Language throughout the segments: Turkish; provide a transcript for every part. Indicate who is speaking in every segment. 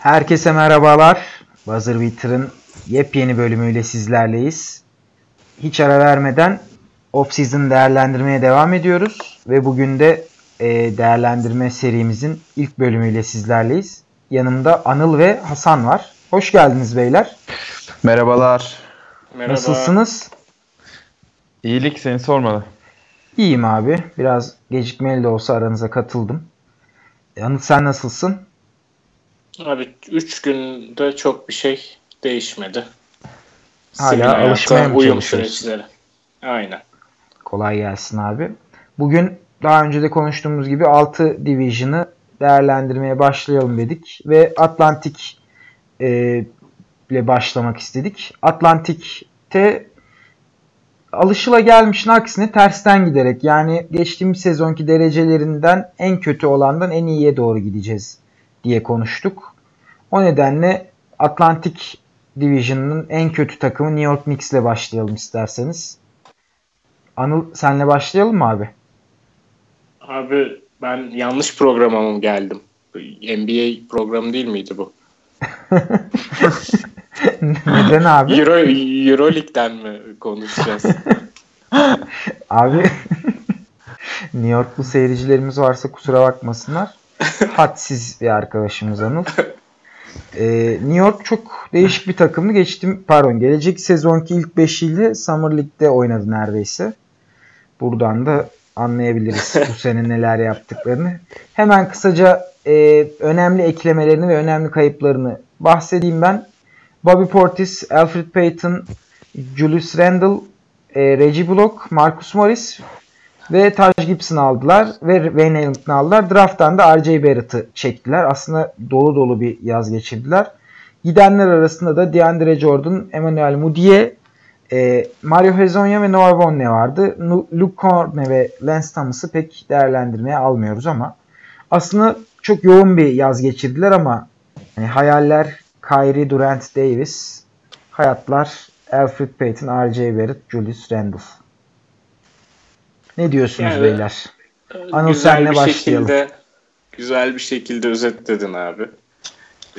Speaker 1: Herkese merhabalar. Buzzer Beater'ın yepyeni bölümüyle sizlerleyiz. Hiç ara vermeden off-season değerlendirmeye devam ediyoruz. Ve bugün de e, değerlendirme serimizin ilk bölümüyle sizlerleyiz. Yanımda Anıl ve Hasan var. Hoş geldiniz beyler.
Speaker 2: Merhabalar.
Speaker 1: Merhaba. Nasılsınız?
Speaker 2: İyilik seni sormalı.
Speaker 1: İyiyim abi. Biraz gecikmeli de olsa aranıza katıldım. Anıl sen nasılsın?
Speaker 3: Abi 3 günde çok bir şey değişmedi.
Speaker 1: Hala Sivil alışmaya mı uyum
Speaker 3: süreçleri. Aynen.
Speaker 1: Kolay gelsin abi. Bugün daha önce de konuştuğumuz gibi 6 Division'ı değerlendirmeye başlayalım dedik. Ve Atlantik e, ile başlamak istedik. Atlantik'te alışıla gelmişin aksine tersten giderek yani geçtiğimiz sezonki derecelerinden en kötü olandan en iyiye doğru gideceğiz diye konuştuk. O nedenle Atlantik Division'ın en kötü takımı New York Knicks ile başlayalım isterseniz. Anıl senle başlayalım mı abi?
Speaker 3: Abi ben yanlış programa mı geldim? NBA programı değil miydi bu?
Speaker 1: Neden abi?
Speaker 3: Euro, Euroleague'den mi konuşacağız?
Speaker 1: abi New Yorklu seyircilerimiz varsa kusura bakmasınlar. Hadsiz bir arkadaşımız Anıl. Ee, New York çok değişik bir takımdı. Geçtim pardon gelecek sezonki ilk beşiyle Summer League'de oynadı neredeyse. Buradan da anlayabiliriz bu sene neler yaptıklarını. Hemen kısaca e, önemli eklemelerini ve önemli kayıplarını bahsedeyim ben. Bobby Portis, Alfred Payton, Julius Randle, e, Reggie Block, Marcus Morris ve Taj Gibson aldılar ve Wayne Ellington aldılar. Draft'tan da R.J. Barrett'ı çektiler. Aslında dolu dolu bir yaz geçirdiler. Gidenler arasında da DeAndre Jordan, Emmanuel Mudiay, e, Mario Hezonja ve Noah Vonne vardı. Luke Corne ve Lance Thomas'ı pek değerlendirmeye almıyoruz ama aslında çok yoğun bir yaz geçirdiler ama hani hayaller Kyrie Durant Davis, hayatlar Alfred Payton, R.J. Barrett, Julius Randle. Ne diyorsunuz yani, beyler?
Speaker 3: E, Anıl senle başlayalım. Şekilde, güzel bir şekilde özetledin abi.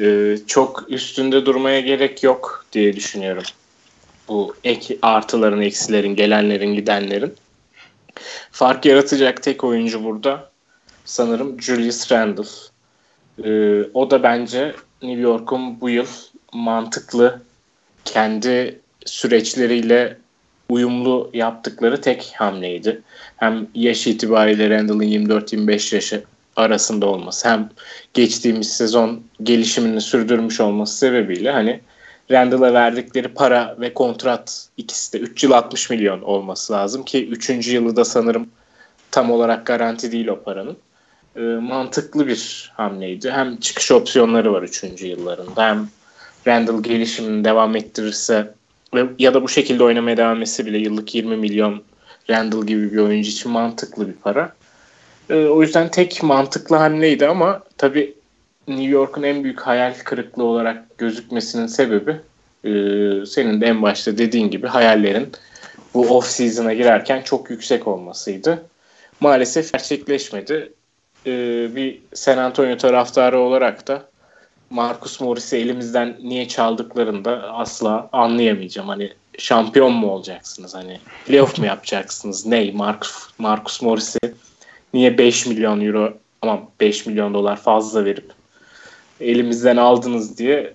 Speaker 3: Ee, çok üstünde durmaya gerek yok diye düşünüyorum. Bu ek artıların, eksilerin, gelenlerin, gidenlerin. Fark yaratacak tek oyuncu burada sanırım Julius Randle. Ee, o da bence New York'un bu yıl mantıklı kendi süreçleriyle uyumlu yaptıkları tek hamleydi. Hem yaş itibariyle Randall'ın 24-25 yaşı arasında olması hem geçtiğimiz sezon gelişimini sürdürmüş olması sebebiyle hani Randall'a verdikleri para ve kontrat ikisi de 3 yıl 60 milyon olması lazım ki 3. yılı da sanırım tam olarak garanti değil o paranın. E, mantıklı bir hamleydi. Hem çıkış opsiyonları var 3. yıllarında hem Randall gelişimini devam ettirirse ya da bu şekilde oynamaya devam etse bile yıllık 20 milyon Randall gibi bir oyuncu için mantıklı bir para. E, o yüzden tek mantıklı hamleydi ama tabii New York'un en büyük hayal kırıklığı olarak gözükmesinin sebebi e, senin de en başta dediğin gibi hayallerin bu off season'a girerken çok yüksek olmasıydı. Maalesef gerçekleşmedi. E, bir San Antonio taraftarı olarak da Marcus Morris'i elimizden niye çaldıklarını da asla anlayamayacağım. Hani şampiyon mu olacaksınız? Hani playoff mu yapacaksınız? Ney? Marcus, Marcus Morris'i niye 5 milyon euro ama 5 milyon dolar fazla verip elimizden aldınız diye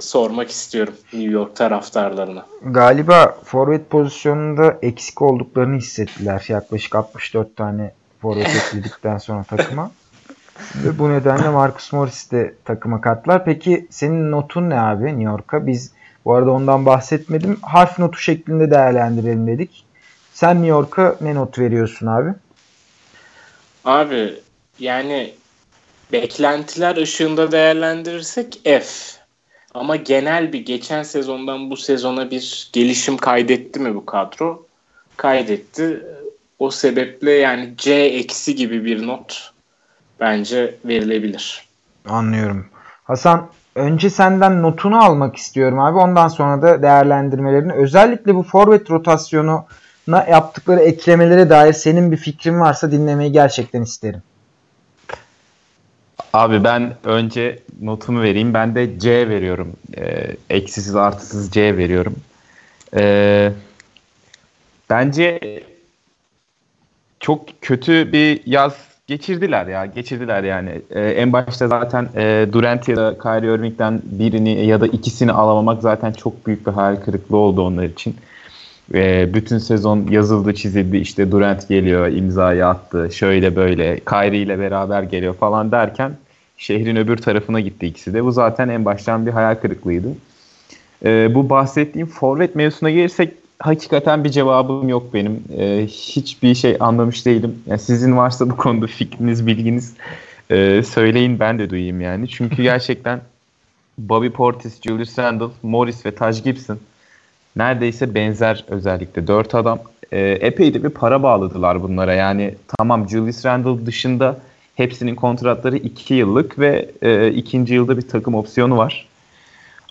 Speaker 3: sormak istiyorum New York taraftarlarına.
Speaker 1: Galiba forvet pozisyonunda eksik olduklarını hissettiler. Yaklaşık 64 tane forvet ekledikten sonra takıma. Ve bu nedenle Marcus Morris de takıma kattılar. Peki senin notun ne abi New York'a? Biz bu arada ondan bahsetmedim. Harf notu şeklinde değerlendirelim dedik. Sen New York'a ne not veriyorsun abi?
Speaker 3: Abi yani beklentiler ışığında değerlendirirsek F. Ama genel bir geçen sezondan bu sezona bir gelişim kaydetti mi bu kadro? Kaydetti. O sebeple yani C eksi gibi bir not bence verilebilir.
Speaker 1: Anlıyorum. Hasan önce senden notunu almak istiyorum abi. Ondan sonra da değerlendirmelerini. Özellikle bu forvet rotasyonu yaptıkları eklemelere dair senin bir fikrin varsa dinlemeyi gerçekten isterim.
Speaker 2: Abi ben önce notumu vereyim. Ben de C veriyorum. E, eksisiz artısız C veriyorum. E, bence çok kötü bir yaz geçirdiler ya. Geçirdiler yani. E, en başta zaten e, Durant ya da Kyrie Irving'den birini ya da ikisini alamamak zaten çok büyük bir hayal kırıklığı oldu onlar için. E, bütün sezon yazıldı çizildi işte Durant geliyor imzayı attı şöyle böyle Kyrie ile beraber geliyor falan derken şehrin öbür tarafına gitti ikisi de. Bu zaten en baştan bir hayal kırıklığıydı. E, bu bahsettiğim forvet mevzusuna gelirsek hakikaten bir cevabım yok benim. E, hiçbir şey anlamış değilim. Yani sizin varsa bu konuda fikriniz, bilginiz e, söyleyin ben de duyayım yani. Çünkü gerçekten Bobby Portis, Julius Randle, Morris ve Taj Gibson neredeyse benzer özellikle. Dört adam e, epey de bir para bağladılar bunlara. Yani tamam Julius Randle dışında hepsinin kontratları iki yıllık ve e, ikinci yılda bir takım opsiyonu var.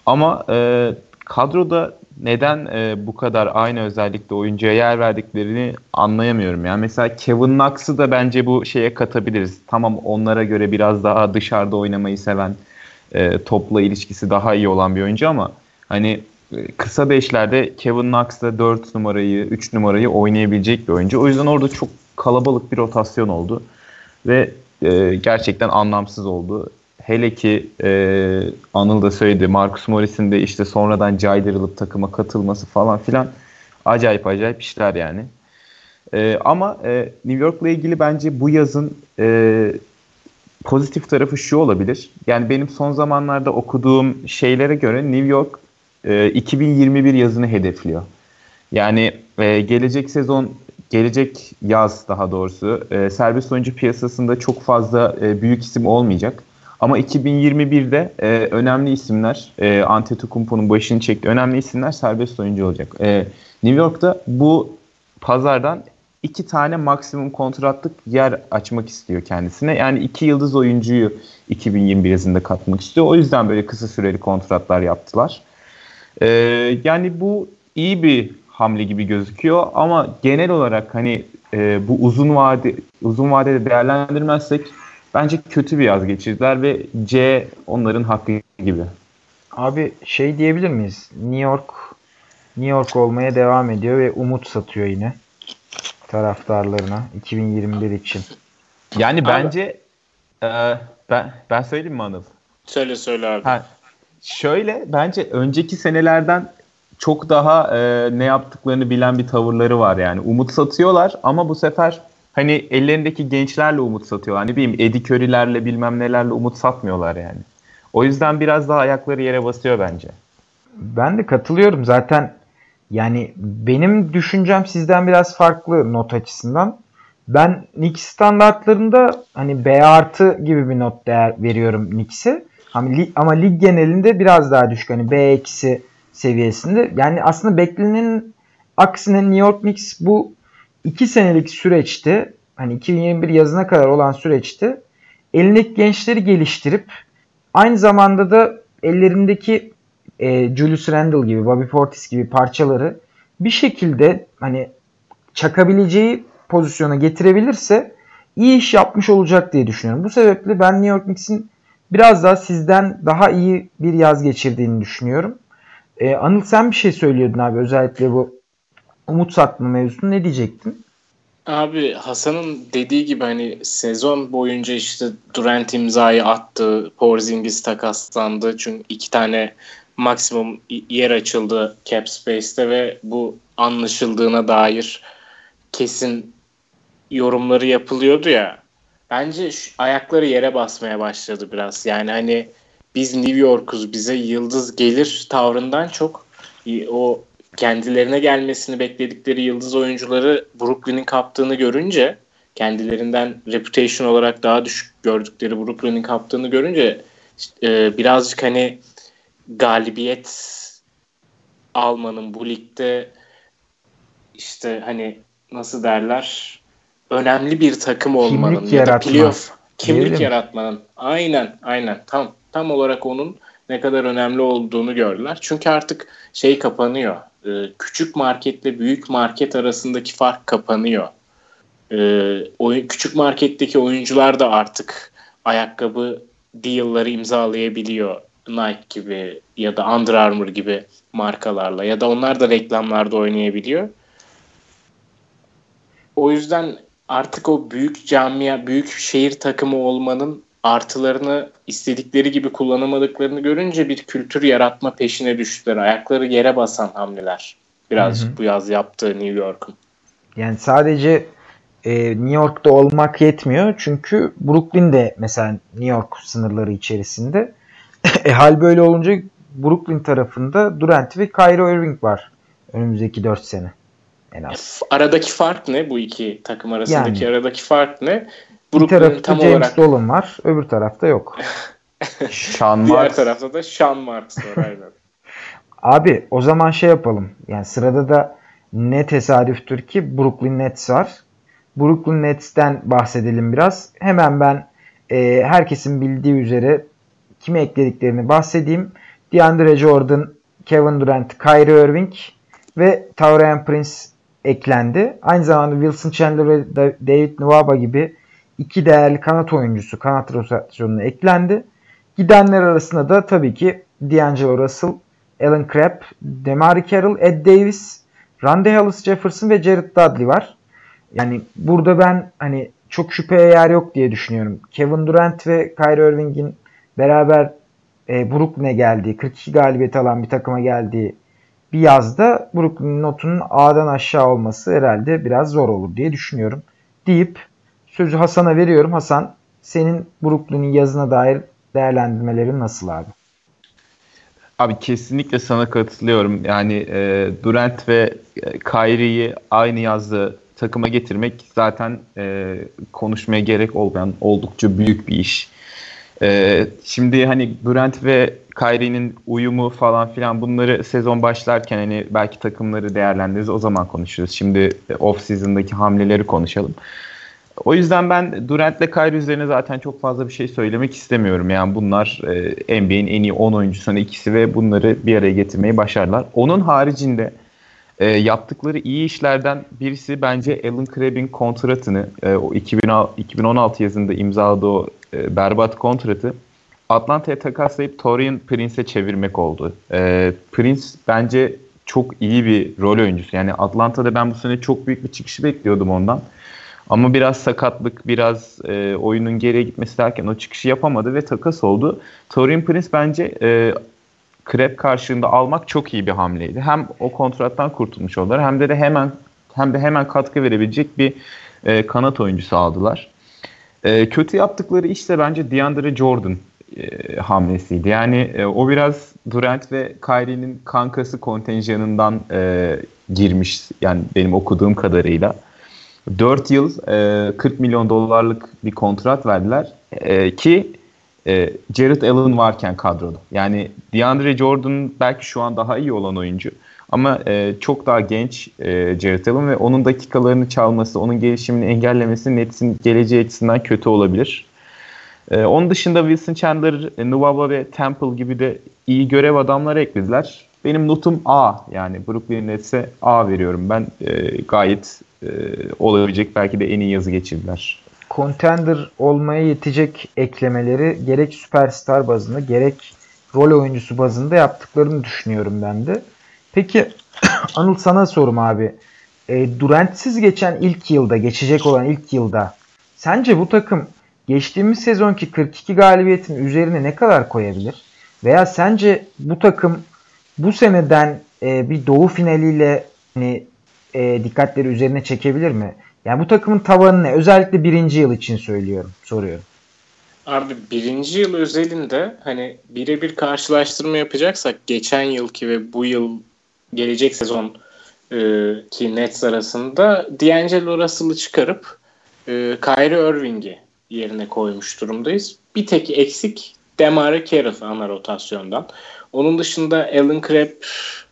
Speaker 2: Ama e, kadroda neden e, bu kadar aynı özellikle oyuncuya yer verdiklerini anlayamıyorum. Yani mesela Kevin Knox'ı da bence bu şeye katabiliriz. Tamam onlara göre biraz daha dışarıda oynamayı seven, e, topla ilişkisi daha iyi olan bir oyuncu ama hani e, kısa beşlerde Kevin Knox da 4 numarayı, 3 numarayı oynayabilecek bir oyuncu. O yüzden orada çok kalabalık bir rotasyon oldu. Ve e, gerçekten anlamsız oldu. Hele ki e, Anıl da söyledi Marcus Morris'in de işte sonradan caydırılıp takıma katılması falan filan acayip acayip işler yani. E, ama e, New York'la ilgili bence bu yazın e, pozitif tarafı şu olabilir. Yani benim son zamanlarda okuduğum şeylere göre New York e, 2021 yazını hedefliyor. Yani e, gelecek sezon gelecek yaz daha doğrusu e, serbest oyuncu piyasasında çok fazla e, büyük isim olmayacak. Ama 2021'de e, önemli isimler, e, Antetokounmpo'nun başını çekti. Önemli isimler serbest oyuncu olacak. E, New York'ta bu pazardan iki tane maksimum kontratlık yer açmak istiyor kendisine. Yani iki yıldız oyuncuyu 2021 yazında katmak istiyor. O yüzden böyle kısa süreli kontratlar yaptılar. E, yani bu iyi bir hamle gibi gözüküyor ama genel olarak hani e, bu uzun vade uzun vadede değerlendirmezsek Bence kötü bir yaz geçirdiler ve C onların hakkı gibi.
Speaker 1: Abi şey diyebilir miyiz? New York New York olmaya devam ediyor ve umut satıyor yine taraftarlarına 2021 için.
Speaker 2: Yani abi, bence e, ben ben söyleyeyim mi Anıl?
Speaker 3: Söyle söyle abi. Ha,
Speaker 2: şöyle bence önceki senelerden çok daha e, ne yaptıklarını bilen bir tavırları var yani. Umut satıyorlar ama bu sefer hani ellerindeki gençlerle umut satıyorlar. Hani bileyim Eddie bilmem nelerle umut satmıyorlar yani. O yüzden biraz daha ayakları yere basıyor bence.
Speaker 1: Ben de katılıyorum zaten. Yani benim düşüncem sizden biraz farklı not açısından. Ben Knicks standartlarında hani B artı gibi bir not değer veriyorum Knicks'e. Ama, ama lig genelinde biraz daha düşük. Hani B eksi seviyesinde. Yani aslında beklenenin aksine New York Knicks bu 2 senelik süreçte hani 2021 yazına kadar olan süreçte elindeki gençleri geliştirip aynı zamanda da ellerindeki e, Julius Randle gibi, Bobby Portis gibi parçaları bir şekilde hani çakabileceği pozisyona getirebilirse iyi iş yapmış olacak diye düşünüyorum. Bu sebeple ben New York Knicks'in biraz daha sizden daha iyi bir yaz geçirdiğini düşünüyorum. Ee, Anıl sen bir şey söylüyordun abi özellikle bu umut satma mevzusunu ne diyecektin?
Speaker 3: Abi Hasan'ın dediği gibi hani sezon boyunca işte Durant imzayı attı, Porzingis takaslandı çünkü iki tane maksimum yer açıldı cap space'te ve bu anlaşıldığına dair kesin yorumları yapılıyordu ya. Bence şu, ayakları yere basmaya başladı biraz. Yani hani biz New York'uz bize yıldız gelir tavrından çok o kendilerine gelmesini bekledikleri yıldız oyuncuları Brooklyn'in kaptığını görünce kendilerinden reputation olarak daha düşük gördükleri Brooklyn'in kaptığını görünce e, birazcık hani galibiyet almanın bu ligde işte hani nasıl derler önemli bir takım olmanın kimlik ya da playoff kimlik yaratmanın aynen aynen tam tam olarak onun ne kadar önemli olduğunu gördüler. Çünkü artık şey kapanıyor. E, küçük marketle büyük market arasındaki fark kapanıyor. E, küçük marketteki oyuncular da artık ayakkabı deal'ları imzalayabiliyor Nike gibi ya da Under Armour gibi markalarla ya da onlar da reklamlarda oynayabiliyor. O yüzden artık o büyük camia, büyük şehir takımı olmanın artılarını istedikleri gibi kullanamadıklarını görünce bir kültür yaratma peşine düştüler. Ayakları yere basan hamleler. Birazcık hı hı. bu yaz yaptığı New York'un.
Speaker 1: Yani sadece e, New York'ta olmak yetmiyor. Çünkü Brooklyn de mesela New York sınırları içerisinde. e, hal böyle olunca Brooklyn tarafında Durant ve Kyrie Irving var önümüzdeki 4 sene
Speaker 3: en az. Aradaki fark ne bu iki takım arasındaki yani, aradaki fark ne? Bir tarafta
Speaker 1: tam James olarak... Dolan var, öbür tarafta yok.
Speaker 3: Sean Marks. Diğer tarafta da Sean Marks var aynen.
Speaker 1: Abi o zaman şey yapalım. Yani sırada da ne tesadüftür ki Brooklyn Nets var. Brooklyn Nets'ten bahsedelim biraz. Hemen ben e, herkesin bildiği üzere kime eklediklerini bahsedeyim. DeAndre Jordan, Kevin Durant, Kyrie Irving ve Taurian Prince eklendi. Aynı zamanda Wilson Chandler ve David Nwaba gibi iki değerli kanat oyuncusu kanat rotasyonuna eklendi. Gidenler arasında da tabii ki D'Angelo Russell, Alan Crabb, Demari Carroll, Ed Davis, Randy Hollis Jefferson ve Jared Dudley var. Yani burada ben hani çok şüpheye yer yok diye düşünüyorum. Kevin Durant ve Kyrie Irving'in beraber e, Brooklyn'e geldiği, 42 galibiyet alan bir takıma geldiği bir yazda Brooklyn notunun A'dan aşağı olması herhalde biraz zor olur diye düşünüyorum. Deyip sözü Hasan'a veriyorum. Hasan senin Brooklyn'in yazına dair değerlendirmelerin nasıl abi?
Speaker 2: Abi kesinlikle sana katılıyorum. Yani e, Durant ve e, Kyrie'yi aynı yazda takıma getirmek zaten e, konuşmaya gerek olmayan oldukça büyük bir iş. E, şimdi hani Durant ve Kyrie'nin uyumu falan filan bunları sezon başlarken hani belki takımları değerlendiririz o zaman konuşuruz. Şimdi e, off season'daki hamleleri konuşalım. O yüzden ben Durant ile Kyrie üzerine zaten çok fazla bir şey söylemek istemiyorum. Yani bunlar e, NBA'in en iyi 10 oyuncusunun ikisi ve bunları bir araya getirmeyi başardılar. Onun haricinde e, yaptıkları iyi işlerden birisi bence Alan Crabb'in kontratını e, o 2016 yazında imzaladığı o e, berbat kontratı Atlanta'ya takaslayıp Torian Prince'e çevirmek oldu. E, Prince bence çok iyi bir rol oyuncusu. Yani Atlanta'da ben bu sene çok büyük bir çıkışı bekliyordum ondan. Ama biraz sakatlık, biraz e, oyunun geriye gitmesi derken o çıkışı yapamadı ve takas oldu. Torian Prince bence e, Krep karşılığında almak çok iyi bir hamleydi. Hem o kontrattan kurtulmuş oldular hem de, de hemen hem de hemen katkı verebilecek bir e, kanat oyuncusu aldılar. E, kötü yaptıkları işte bence DeAndre Jordan e, hamlesiydi. Yani e, o biraz Durant ve Kyrie'nin kankası kontenjanından e, girmiş yani benim okuduğum kadarıyla. 4 yıl e, 40 milyon dolarlık bir kontrat verdiler e, ki e, Jared Allen varken kadroda. Yani DeAndre Jordan belki şu an daha iyi olan oyuncu ama e, çok daha genç e, Jared Allen ve onun dakikalarını çalması, onun gelişimini engellemesi Nets'in geleceği açısından kötü olabilir. E, onun dışında Wilson Chandler, e, Nwaba ve Temple gibi de iyi görev adamları eklediler. Benim notum A yani Brooklyn Nets'e A veriyorum. Ben e, gayet e, olabilecek belki de en iyi yazı geçirdiler.
Speaker 1: Contender olmaya yetecek eklemeleri gerek süperstar bazında gerek rol oyuncusu bazında yaptıklarını düşünüyorum ben de. Peki Anıl sana sorum abi. E, Durant'siz geçen ilk yılda, geçecek olan ilk yılda sence bu takım geçtiğimiz sezonki 42 galibiyetin üzerine ne kadar koyabilir? Veya sence bu takım bu seneden e, bir doğu finaliyle hani, e, dikkatleri üzerine çekebilir mi? Yani bu takımın tavanı ne? Özellikle birinci yıl için söylüyorum, soruyorum.
Speaker 3: Abi birinci yıl özelinde hani birebir karşılaştırma yapacaksak geçen yılki ve bu yıl gelecek sezon e, ki Nets arasında D'Angelo Russell'ı çıkarıp e, Kyrie Irving'i yerine koymuş durumdayız. Bir tek eksik Demare Carroll ana rotasyondan. Onun dışında Alan Crabb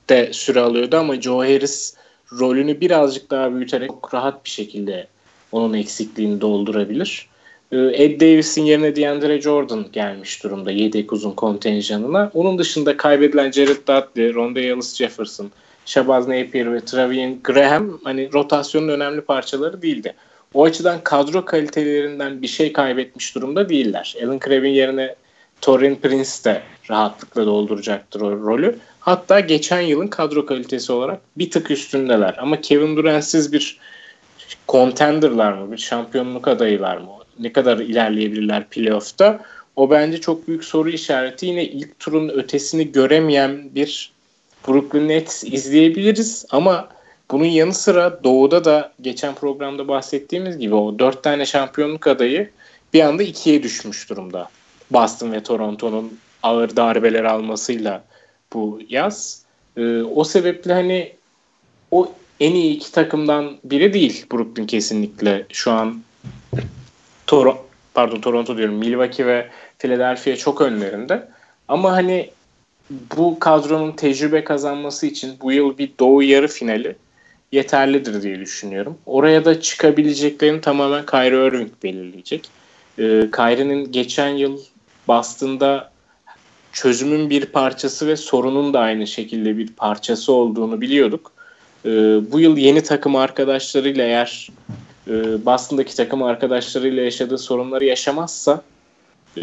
Speaker 3: de süre alıyordu ama Joe Harris rolünü birazcık daha büyüterek çok rahat bir şekilde onun eksikliğini doldurabilir. Ee, Ed Davis'in yerine DeAndre Jordan gelmiş durumda yedek uzun kontenjanına. Onun dışında kaybedilen Jared Dudley, Rondae Ellis Jefferson, Shabazz Napier ve Travian Graham hani rotasyonun önemli parçaları değildi. O açıdan kadro kalitelerinden bir şey kaybetmiş durumda değiller. Alan Crabb'in yerine Torin Prince de rahatlıkla dolduracaktır o rolü. Hatta geçen yılın kadro kalitesi olarak bir tık üstündeler. Ama Kevin Durant'siz bir contenderlar mı? Bir şampiyonluk adayılar mı? Ne kadar ilerleyebilirler playoff'ta? O bence çok büyük soru işareti. Yine ilk turun ötesini göremeyen bir Brooklyn Nets izleyebiliriz ama bunun yanı sıra Doğu'da da geçen programda bahsettiğimiz gibi o dört tane şampiyonluk adayı bir anda ikiye düşmüş durumda. Boston ve Toronto'nun ağır darbeler almasıyla bu yaz. Ee, o sebeple hani o en iyi iki takımdan biri değil Brooklyn kesinlikle şu an Toro pardon Toronto diyorum Milwaukee ve Philadelphia çok önlerinde. Ama hani bu kadronun tecrübe kazanması için bu yıl bir doğu yarı finali yeterlidir diye düşünüyorum. Oraya da çıkabileceklerini tamamen Kyrie Irving belirleyecek. Ee, Kyrie'nin geçen yıl Boston'da çözümün bir parçası ve sorunun da aynı şekilde bir parçası olduğunu biliyorduk. Ee, bu yıl yeni takım arkadaşlarıyla eğer e, Boston'daki takım arkadaşlarıyla yaşadığı sorunları yaşamazsa e,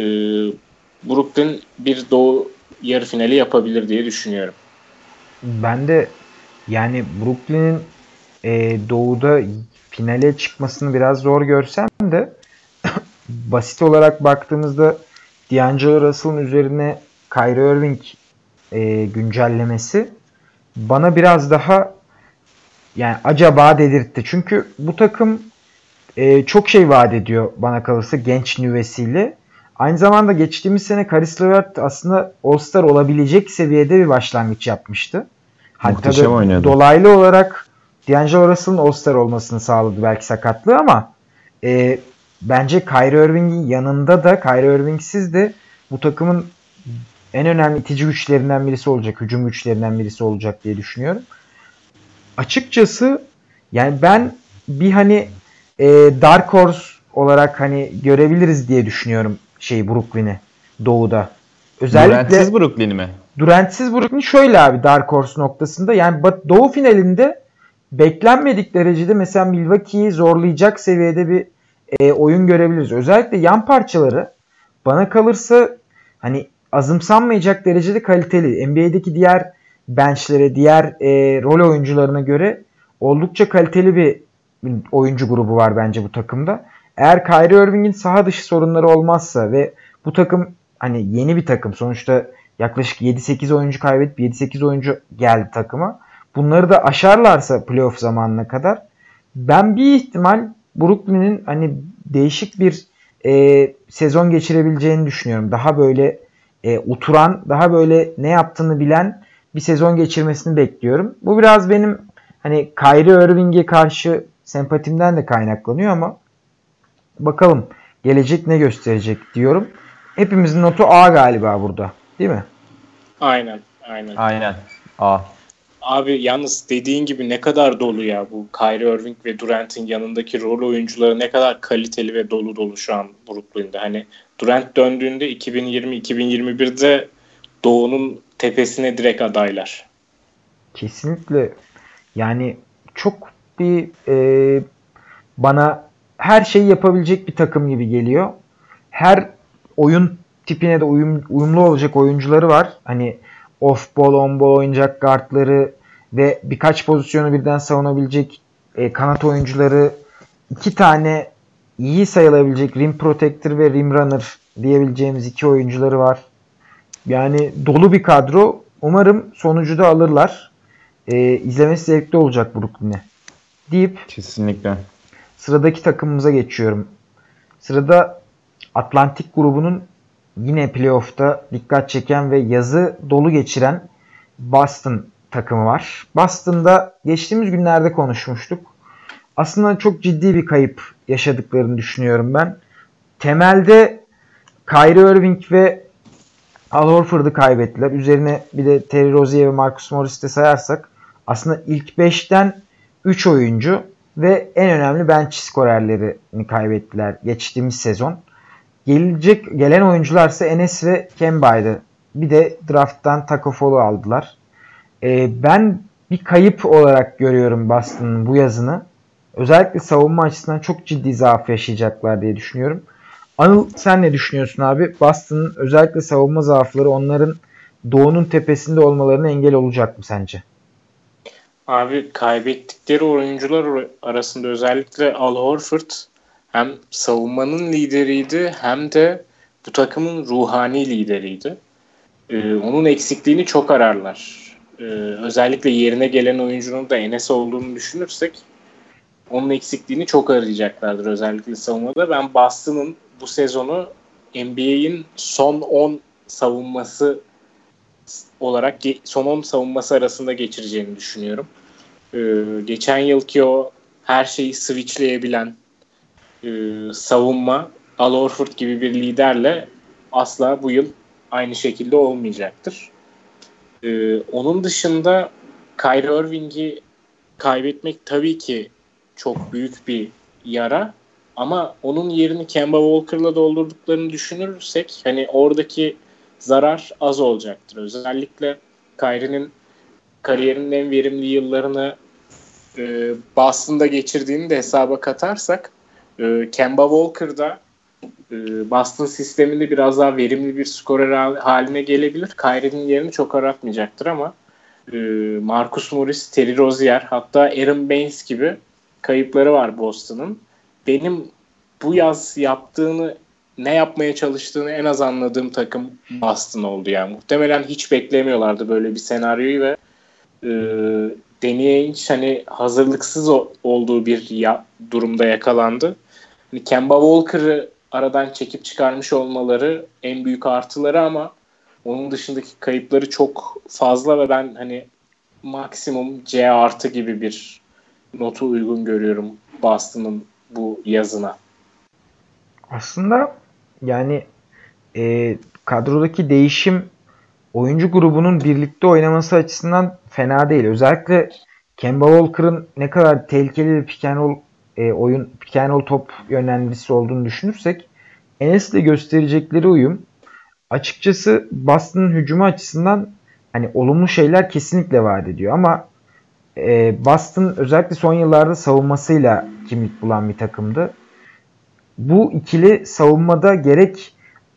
Speaker 3: Brooklyn bir doğu yarı finali yapabilir diye düşünüyorum.
Speaker 1: Ben de yani Brooklyn'in e, doğuda finale çıkmasını biraz zor görsem de basit olarak baktığımızda D'Angelo Russell'ın üzerine Kyrie Irving e, güncellemesi bana biraz daha yani acaba dedirtti. Çünkü bu takım e, çok şey vaat ediyor bana kalırsa genç nüvesiyle. Aynı zamanda geçtiğimiz sene Karis Levert aslında All-Star olabilecek seviyede bir başlangıç yapmıştı. Hatta da dolaylı olarak D'Angelo Russell'ın All-Star olmasını sağladı belki sakatlığı ama e, bence Kyrie Irving'in yanında da Kyrie Irving'siz de bu takımın en önemli itici güçlerinden birisi olacak. Hücum güçlerinden birisi olacak diye düşünüyorum. Açıkçası yani ben bir hani e, Dark Horse olarak hani görebiliriz diye düşünüyorum şey Brooklyn'i doğuda.
Speaker 2: Özellikle Durant'siz Brooklyn mi?
Speaker 1: Durant'siz Brooklyn şöyle abi Dark Horse noktasında yani doğu finalinde beklenmedik derecede mesela Milwaukee'yi zorlayacak seviyede bir e, oyun görebiliriz. Özellikle yan parçaları bana kalırsa hani azımsanmayacak derecede kaliteli. NBA'deki diğer benchlere, diğer e, rol oyuncularına göre oldukça kaliteli bir oyuncu grubu var bence bu takımda. Eğer Kyrie Irving'in saha dışı sorunları olmazsa ve bu takım hani yeni bir takım sonuçta yaklaşık 7-8 oyuncu kaybedip 7-8 oyuncu geldi takıma. Bunları da aşarlarsa playoff zamanına kadar ben bir ihtimal Brooklyn'in hani değişik bir e, sezon geçirebileceğini düşünüyorum. Daha böyle e, oturan, daha böyle ne yaptığını bilen bir sezon geçirmesini bekliyorum. Bu biraz benim hani Kyrie Irving'e karşı sempatimden de kaynaklanıyor ama bakalım gelecek ne gösterecek diyorum. Hepimizin notu A galiba burada. Değil mi?
Speaker 3: Aynen. Aynen.
Speaker 2: Aynen. A.
Speaker 3: Abi yalnız dediğin gibi ne kadar dolu ya bu Kyrie Irving ve Durant'in yanındaki rol oyuncuları ne kadar kaliteli ve dolu dolu şu an Brooklyn'de. Hani Durant döndüğünde 2020-2021'de Doğu'nun tepesine direkt adaylar.
Speaker 1: Kesinlikle. Yani çok bir e, bana her şeyi yapabilecek bir takım gibi geliyor. Her oyun tipine de uyum, uyumlu olacak oyuncuları var. Hani off ball, on ball oynayacak guardları ve birkaç pozisyonu birden savunabilecek e, kanat oyuncuları, iki tane iyi sayılabilecek rim protector ve rim runner diyebileceğimiz iki oyuncuları var. Yani dolu bir kadro. Umarım sonucu da alırlar. E, izlemesi zevkli olacak Brooklyn'e. Deyip
Speaker 2: Kesinlikle.
Speaker 1: Sıradaki takımımıza geçiyorum. Sırada Atlantik grubunun yine playoff'ta dikkat çeken ve yazı dolu geçiren Boston takımı var. Boston'da geçtiğimiz günlerde konuşmuştuk. Aslında çok ciddi bir kayıp yaşadıklarını düşünüyorum ben. Temelde Kyrie Irving ve Al Horford'u kaybettiler. Üzerine bir de Terry Rozier ve Marcus Morris'i de sayarsak aslında ilk 5'ten 3 oyuncu ve en önemli bench skorerlerini kaybettiler geçtiğimiz sezon. Gelecek gelen oyuncular ise Enes ve Kemba'ydı. Bir de drafttan Taco Fall'u aldılar. Ee, ben bir kayıp olarak görüyorum Boston'ın bu yazını. Özellikle savunma açısından çok ciddi zaaf yaşayacaklar diye düşünüyorum. Anıl sen ne düşünüyorsun abi? Boston'ın özellikle savunma zaafları onların doğunun tepesinde olmalarına engel olacak mı sence?
Speaker 3: Abi kaybettikleri oyuncular arasında özellikle Al Horford hem savunmanın lideriydi hem de bu takımın ruhani lideriydi. Ee, onun eksikliğini çok ararlar. Ee, özellikle yerine gelen oyuncunun da Enes olduğunu düşünürsek onun eksikliğini çok arayacaklardır özellikle savunmada. Ben Boston'ın bu sezonu NBA'in son 10 savunması olarak son 10 savunması arasında geçireceğini düşünüyorum. Ee, geçen yılki o her şeyi switchleyebilen e, savunma Al Horford gibi bir liderle asla bu yıl aynı şekilde olmayacaktır. Ee, onun dışında Kyrie Irving'i kaybetmek tabii ki çok büyük bir yara ama onun yerini Kemba Walker'la doldurduklarını düşünürsek hani oradaki zarar az olacaktır. Özellikle Kyrie'nin kariyerinin en verimli yıllarını e, Boston'da geçirdiğini de hesaba katarsak e, Kemba Walker'da e, Boston sisteminde biraz daha verimli bir skorer haline gelebilir. Kyrie'nin yerini çok aratmayacaktır ama e, Marcus Morris, Terry Rozier hatta Aaron Baines gibi kayıpları var Boston'ın. Benim bu yaz yaptığını ne yapmaya çalıştığını en az anladığım takım Boston oldu yani. Muhtemelen hiç beklemiyorlardı böyle bir senaryoyu ve e, Danny Ainge hani hazırlıksız olduğu bir ya, durumda yakalandı. Hani Kemba Walker'ı aradan çekip çıkarmış olmaları en büyük artıları ama onun dışındaki kayıpları çok fazla ve ben hani maksimum C artı gibi bir notu uygun görüyorum Boston'ın bu yazına.
Speaker 1: Aslında yani e, kadrodaki değişim oyuncu grubunun birlikte oynaması açısından fena değil. Özellikle Kemba Walker'ın ne kadar tehlikeli bir pick and roll e, oyun pick top yönlendiricisi olduğunu düşünürsek Enes'le gösterecekleri uyum açıkçası Boston'ın hücumu açısından hani olumlu şeyler kesinlikle vaat ediyor ama e, Boston özellikle son yıllarda savunmasıyla kimlik bulan bir takımdı. Bu ikili savunmada gerek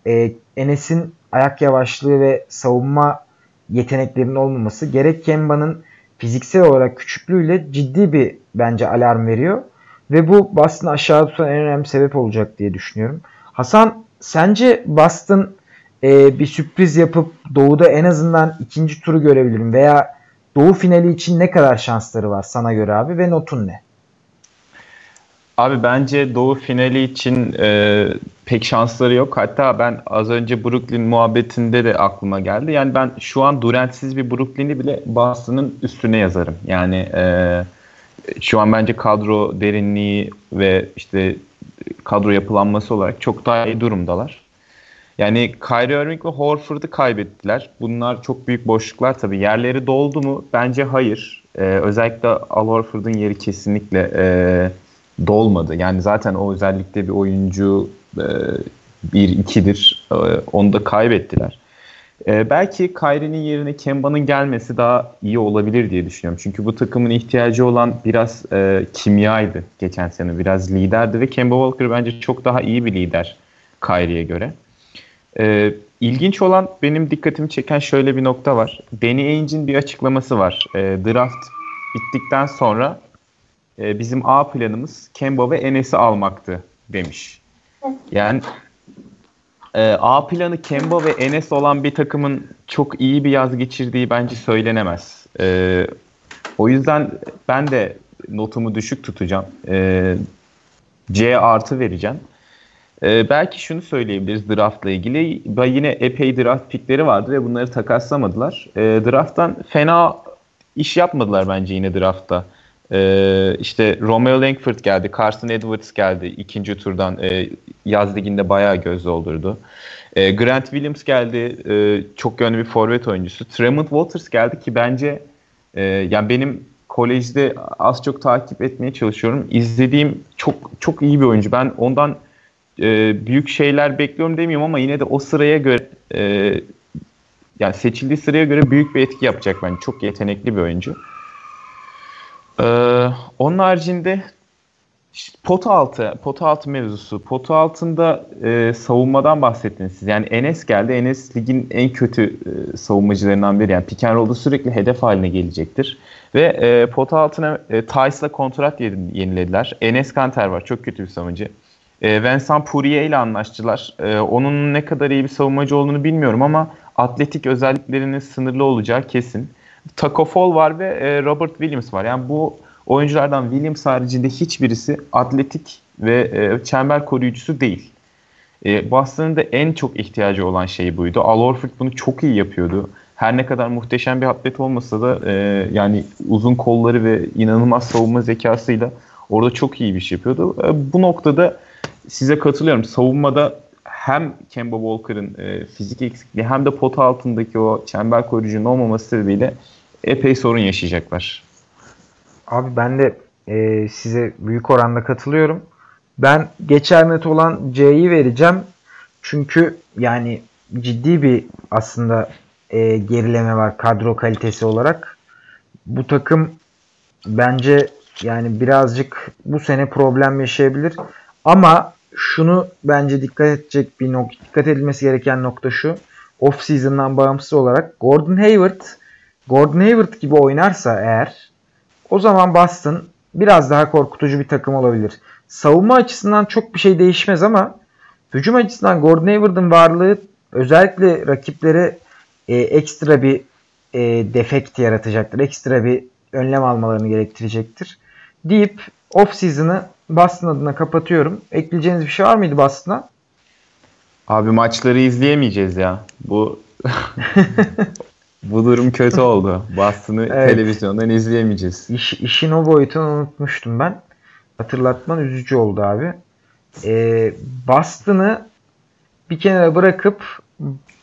Speaker 1: e, Enes'in ayak yavaşlığı ve savunma yeteneklerinin olmaması gerek Kemba'nın fiziksel olarak küçüklüğüyle ciddi bir bence alarm veriyor. Ve bu Boston'ı aşağı tutan en önemli sebep olacak diye düşünüyorum. Hasan sence Boston e, bir sürpriz yapıp Doğu'da en azından ikinci turu görebilirim veya Doğu finali için ne kadar şansları var sana göre abi ve notun ne?
Speaker 2: Abi bence Doğu finali için e, pek şansları yok. Hatta ben az önce Brooklyn muhabbetinde de aklıma geldi. Yani ben şu an Durant'siz bir Brooklyn'i bile Boston'ın üstüne yazarım. Yani e, şu an bence kadro derinliği ve işte kadro yapılanması olarak çok daha iyi durumdalar. Yani Kyrie Irving ve Horford'u kaybettiler. Bunlar çok büyük boşluklar tabii. Yerleri doldu mu? Bence hayır. Ee, özellikle Al Horford'un yeri kesinlikle e, dolmadı. Yani zaten o özellikle bir oyuncu e, bir ikidir. E, onu da kaybettiler. E, belki Kyrie'nin yerine Kemba'nın gelmesi daha iyi olabilir diye düşünüyorum. Çünkü bu takımın ihtiyacı olan biraz e, kimyaydı geçen sene. Biraz liderdi ve Kemba Walker bence çok daha iyi bir lider Kyrie'ye göre. E, ilginç olan benim dikkatimi çeken şöyle bir nokta var. Danny Ainge'in bir açıklaması var. E, draft bittikten sonra e, bizim A planımız Kemba ve Enes'i almaktı demiş. Yani e, A planı Kemba ve Enes olan bir takımın çok iyi bir yaz geçirdiği bence söylenemez. E, o yüzden ben de notumu düşük tutacağım. E, C artı vereceğim. E, belki şunu söyleyebiliriz draftla ilgili. Yine epey draft pikleri vardı ve bunları takaslamadılar. E, drafttan fena iş yapmadılar bence yine draftta. Ee, işte Romeo Langford geldi, Carson Edwards geldi ikinci turdan e, yaz liginde bayağı göz doldurdu. E, Grant Williams geldi, e, çok yönlü bir forvet oyuncusu. Tremont Waters geldi ki bence e, yani benim kolejde az çok takip etmeye çalışıyorum. İzlediğim çok çok iyi bir oyuncu. Ben ondan e, büyük şeyler bekliyorum demiyorum ama yine de o sıraya göre e, yani seçildiği sıraya göre büyük bir etki yapacak bence. Çok yetenekli bir oyuncu. Ee, onun haricinde pot altı, pot altı mevzusu. Pot altında e, savunmadan bahsettiniz siz. Yani Enes geldi. Enes ligin en kötü e, savunmacılarından biri. Yani pick and sürekli hedef haline gelecektir. Ve e, pot altına e, Tice'la kontrat yenilediler. Enes Kanter var. Çok kötü bir savunmacı. E, Vincent Poirier ile anlaştılar. E, onun ne kadar iyi bir savunmacı olduğunu bilmiyorum ama atletik özelliklerinin sınırlı olacağı kesin. Taco Fall var ve e, Robert Williams var. Yani bu oyunculardan Williams haricinde hiçbirisi atletik ve e, çember koruyucusu değil. E, Boston'ın da en çok ihtiyacı olan şey buydu. Al Horford bunu çok iyi yapıyordu. Her ne kadar muhteşem bir atlet olmasa da e, yani uzun kolları ve inanılmaz savunma zekasıyla orada çok iyi bir şey yapıyordu. E, bu noktada size katılıyorum. Savunmada hem Kemba Walker'ın e, fizik eksikliği hem de pot altındaki o çember koruyucunun olmaması sebebiyle epey sorun yaşayacaklar.
Speaker 1: Abi ben de e, size büyük oranda katılıyorum. Ben geçer net olan C'yi vereceğim. Çünkü yani ciddi bir aslında e, gerileme var kadro kalitesi olarak. Bu takım bence yani birazcık bu sene problem yaşayabilir. Ama şunu bence dikkat edecek bir nokta, dikkat edilmesi gereken nokta şu. Off season'dan bağımsız olarak Gordon Hayward Gordon Hayward gibi oynarsa eğer o zaman Boston biraz daha korkutucu bir takım olabilir. Savunma açısından çok bir şey değişmez ama hücum açısından Gordon Hayward'ın varlığı özellikle rakiplere e, ekstra bir e, defekt yaratacaktır. Ekstra bir önlem almalarını gerektirecektir. Deyip off season'ı Boston adına kapatıyorum. Ekleyeceğiniz bir şey var mıydı Boston'a?
Speaker 2: Abi maçları izleyemeyeceğiz ya. Bu bu durum kötü oldu. Boston'ı evet. televizyondan izleyemeyeceğiz.
Speaker 1: İş, işin o boyutunu unutmuştum ben. Hatırlatman üzücü oldu abi. Ee, Boston'ı bir kenara bırakıp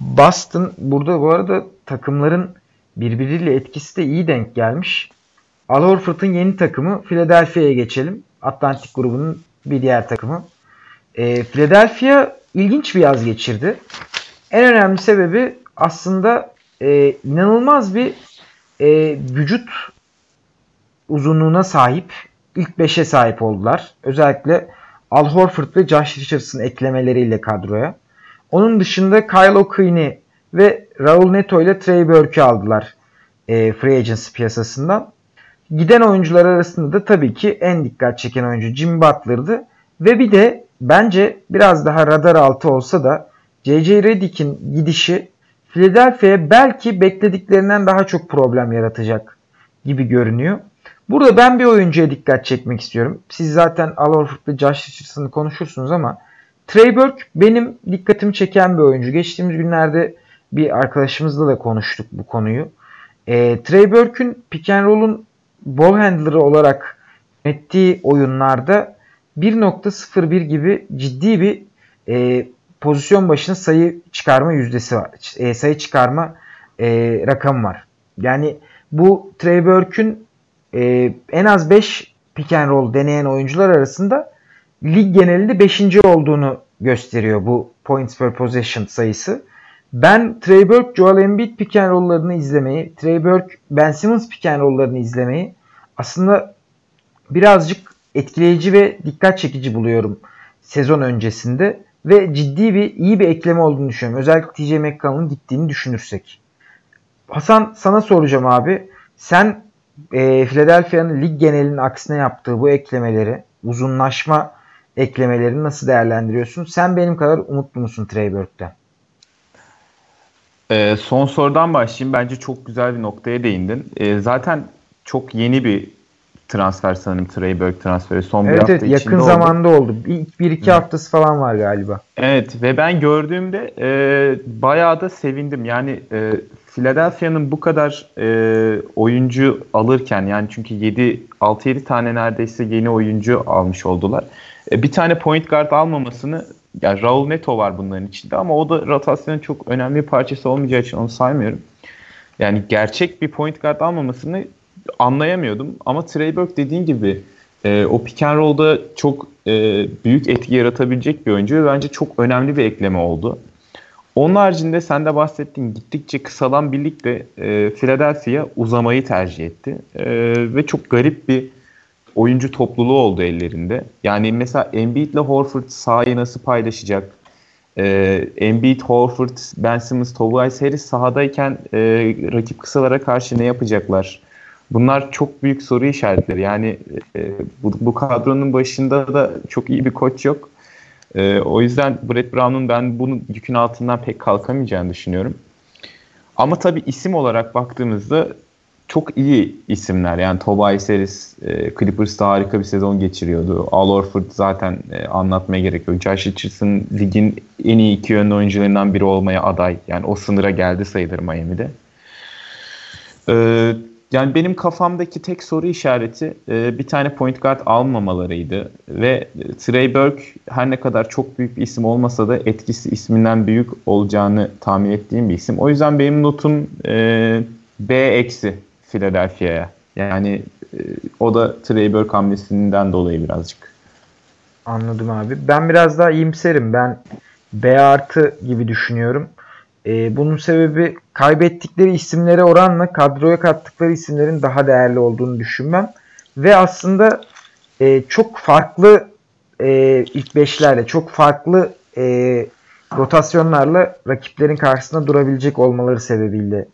Speaker 1: Boston burada bu arada takımların birbiriyle etkisi de iyi denk gelmiş. Al Horford'un yeni takımı Philadelphia'ya geçelim. Atlantik grubunun bir diğer takımı. E, Philadelphia ilginç bir yaz geçirdi. En önemli sebebi aslında e, inanılmaz bir e, vücut uzunluğuna sahip ilk 5'e sahip oldular. Özellikle Al Horford ve Josh Richardson eklemeleriyle kadroya. Onun dışında Kyle O'Quinn'i ve Raul Neto ile Trey Burke'ü aldılar e, free agency piyasasından. Giden oyuncular arasında da tabii ki en dikkat çeken oyuncu Jim Butler'dı. Ve bir de bence biraz daha radar altı olsa da J.J. Redick'in gidişi Philadelphia'ya belki beklediklerinden daha çok problem yaratacak gibi görünüyor. Burada ben bir oyuncuya dikkat çekmek istiyorum. Siz zaten Al Horford ve Josh Richardson'ı konuşursunuz ama Trey Burke benim dikkatimi çeken bir oyuncu. Geçtiğimiz günlerde bir arkadaşımızla da konuştuk bu konuyu. E, Trey Burke'ün pick and roll'un ball handler'ı olarak ettiği oyunlarda 1.01 gibi ciddi bir e, pozisyon başına sayı çıkarma yüzdesi var. E, sayı çıkarma e, rakamı var. Yani bu Trey Burke'ün e, en az 5 pick and roll deneyen oyuncular arasında lig genelinde 5. olduğunu gösteriyor bu points per possession sayısı. Ben Trey Burke, Joel Embiid pick and roll'larını izlemeyi, Trey Burke, Ben Simmons pick and roll'larını izlemeyi aslında birazcık etkileyici ve dikkat çekici buluyorum sezon öncesinde ve ciddi bir iyi bir ekleme olduğunu düşünüyorum. Özellikle TJ McConnell'ın gittiğini düşünürsek. Hasan sana soracağım abi. Sen e, Philadelphia'nın lig genelinin aksine yaptığı bu eklemeleri, uzunlaşma eklemelerini nasıl değerlendiriyorsun? Sen benim kadar umutlu musun Trey Burke'den?
Speaker 2: E, son sorudan başlayayım. Bence çok güzel bir noktaya değindin. E, zaten çok yeni bir transfer sanırım Trey Burke transferi. Son
Speaker 1: evet,
Speaker 2: bir hafta
Speaker 1: evet, yakın oldu. zamanda oldu. İlk bir iki haftası falan var galiba.
Speaker 2: Evet ve ben gördüğümde e, bayağı da sevindim. Yani e, Philadelphia'nın bu kadar e, oyuncu alırken yani çünkü 7 6-7 tane neredeyse yeni oyuncu almış oldular. E, bir tane point guard almamasını yani Raul Neto var bunların içinde ama o da rotasyonun çok önemli bir parçası olmayacağı için onu saymıyorum. Yani gerçek bir point guard almamasını anlayamıyordum. Ama Trey Burke dediğin gibi e, o pick and roll'da çok e, büyük etki yaratabilecek bir oyuncu ve bence çok önemli bir ekleme oldu. Onun haricinde sen de bahsettiğin gittikçe kısalan birlikte e, Philadelphia uzamayı tercih etti. E, ve çok garip bir oyuncu topluluğu oldu ellerinde. Yani mesela Embiid ile Horford sahayı nasıl paylaşacak? Ee, Embiid, Horford, Ben Simmons, Tobias Harris sahadayken e, rakip kısalara karşı ne yapacaklar? Bunlar çok büyük soru işaretleri. Yani e, bu, bu kadronun başında da çok iyi bir koç yok. E, o yüzden Brett Brown'un ben bunun yükün altından pek kalkamayacağını düşünüyorum. Ama tabii isim olarak baktığımızda çok iyi isimler. Yani Tobias Harris e, Clippers'ta harika bir sezon geçiriyordu. Al Horford zaten e, anlatmaya gerek yok. Josh Richardson ligin en iyi iki yönlü oyuncularından biri olmaya aday. Yani o sınıra geldi sayılır Miami'de. Ee, yani benim kafamdaki tek soru işareti e, bir tane point guard almamalarıydı. Ve Trey Burke her ne kadar çok büyük bir isim olmasa da etkisi isminden büyük olacağını tahmin ettiğim bir isim. O yüzden benim notum e, B eksi Philadelphia'ya. Yani e, o da Trey Burke hamlesinden dolayı birazcık.
Speaker 1: Anladım abi. Ben biraz daha iyimserim. Ben B artı gibi düşünüyorum. E, bunun sebebi kaybettikleri isimlere oranla kadroya kattıkları isimlerin daha değerli olduğunu düşünmem. Ve aslında e, çok farklı e, ilk beşlerle, çok farklı e, rotasyonlarla rakiplerin karşısında durabilecek olmaları sebebiyle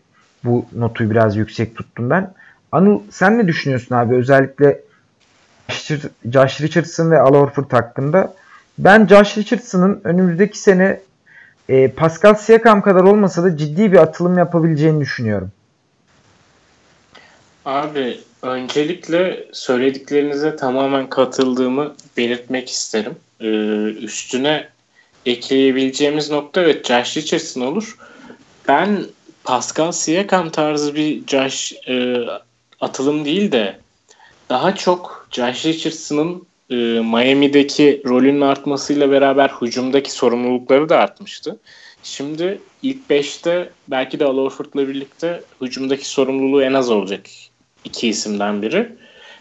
Speaker 1: bu notu biraz yüksek tuttum ben. Anıl sen ne düşünüyorsun abi özellikle Josh Richardson ve Al Horford hakkında? Ben Josh Richardson'ın önümüzdeki sene e, Pascal Siakam kadar olmasa da ciddi bir atılım yapabileceğini düşünüyorum.
Speaker 3: Abi öncelikle söylediklerinize tamamen katıldığımı belirtmek isterim. Ee, üstüne ekleyebileceğimiz nokta evet Josh Richardson olur. Ben Pascal Siakam tarzı bir Josh e, atılım değil de daha çok Josh Richardson'ın e, Miami'deki rolünün artmasıyla beraber hücumdaki sorumlulukları da artmıştı. Şimdi ilk 5'te belki de Al birlikte hücumdaki sorumluluğu en az olacak iki isimden biri.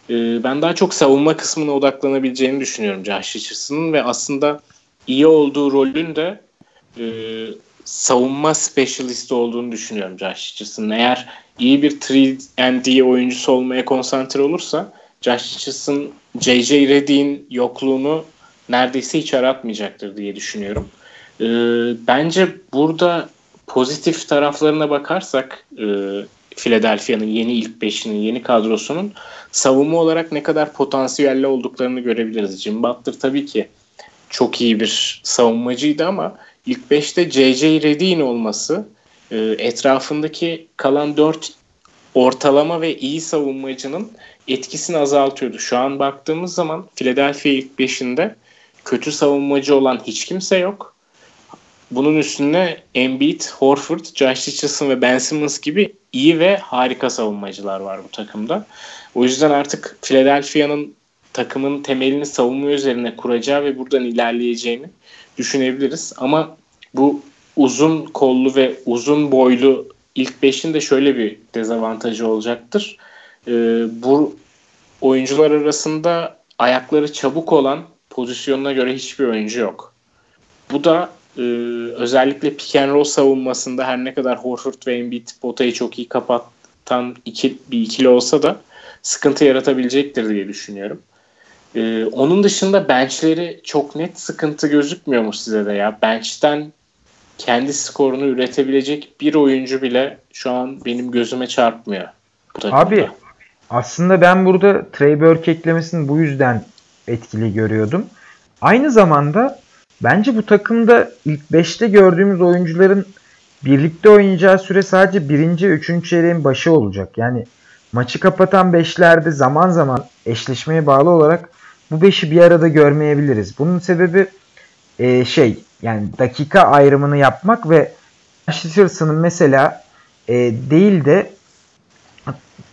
Speaker 3: E, ben daha çok savunma kısmına odaklanabileceğini düşünüyorum Josh Richardson'ın ve aslında iyi olduğu rolün de e, savunma specialisti olduğunu düşünüyorum Josh Richardson'ın. Eğer iyi bir 3 oyuncusu olmaya konsantre olursa Josh Richardson J.J. Redick'in yokluğunu neredeyse hiç aratmayacaktır diye düşünüyorum. Ee, bence burada pozitif taraflarına bakarsak e, Philadelphia'nın yeni ilk beşinin, yeni kadrosunun savunma olarak ne kadar potansiyelli olduklarını görebiliriz. Jim Butler tabii ki çok iyi bir savunmacıydı ama ilk beşte J.J. Redick'in olması e, etrafındaki kalan dört ortalama ve iyi savunmacının etkisini azaltıyordu. Şu an baktığımız zaman Philadelphia ilk beşinde kötü savunmacı olan hiç kimse yok. Bunun üstüne Embiid, Horford, Josh Richardson ve Ben Simmons gibi iyi ve harika savunmacılar var bu takımda. O yüzden artık Philadelphia'nın takımın temelini savunma üzerine kuracağı ve buradan ilerleyeceğini düşünebiliriz. Ama bu uzun kollu ve uzun boylu ilk beşin de şöyle bir dezavantajı olacaktır. E, bu oyuncular arasında ayakları çabuk olan pozisyonuna göre hiçbir oyuncu yok. Bu da e, özellikle pick and roll savunmasında her ne kadar Horford ve Embiid potayı çok iyi kapatan iki, bir ikili olsa da sıkıntı yaratabilecektir diye düşünüyorum. Ee, onun dışında benchleri çok net sıkıntı gözükmüyor mu size de ya? Bench'ten kendi skorunu üretebilecek bir oyuncu bile şu an benim gözüme çarpmıyor.
Speaker 1: Abi aslında ben burada Trey Burke eklemesini bu yüzden etkili görüyordum. Aynı zamanda bence bu takımda ilk 5'te gördüğümüz oyuncuların birlikte oynayacağı süre sadece birinci üçüncü çeyreğin başı olacak. Yani maçı kapatan beşlerde zaman zaman eşleşmeye bağlı olarak bu beşi bir arada görmeyebiliriz. Bunun sebebi e, şey yani dakika ayrımını yapmak ve Richardson'ın mesela e, değil de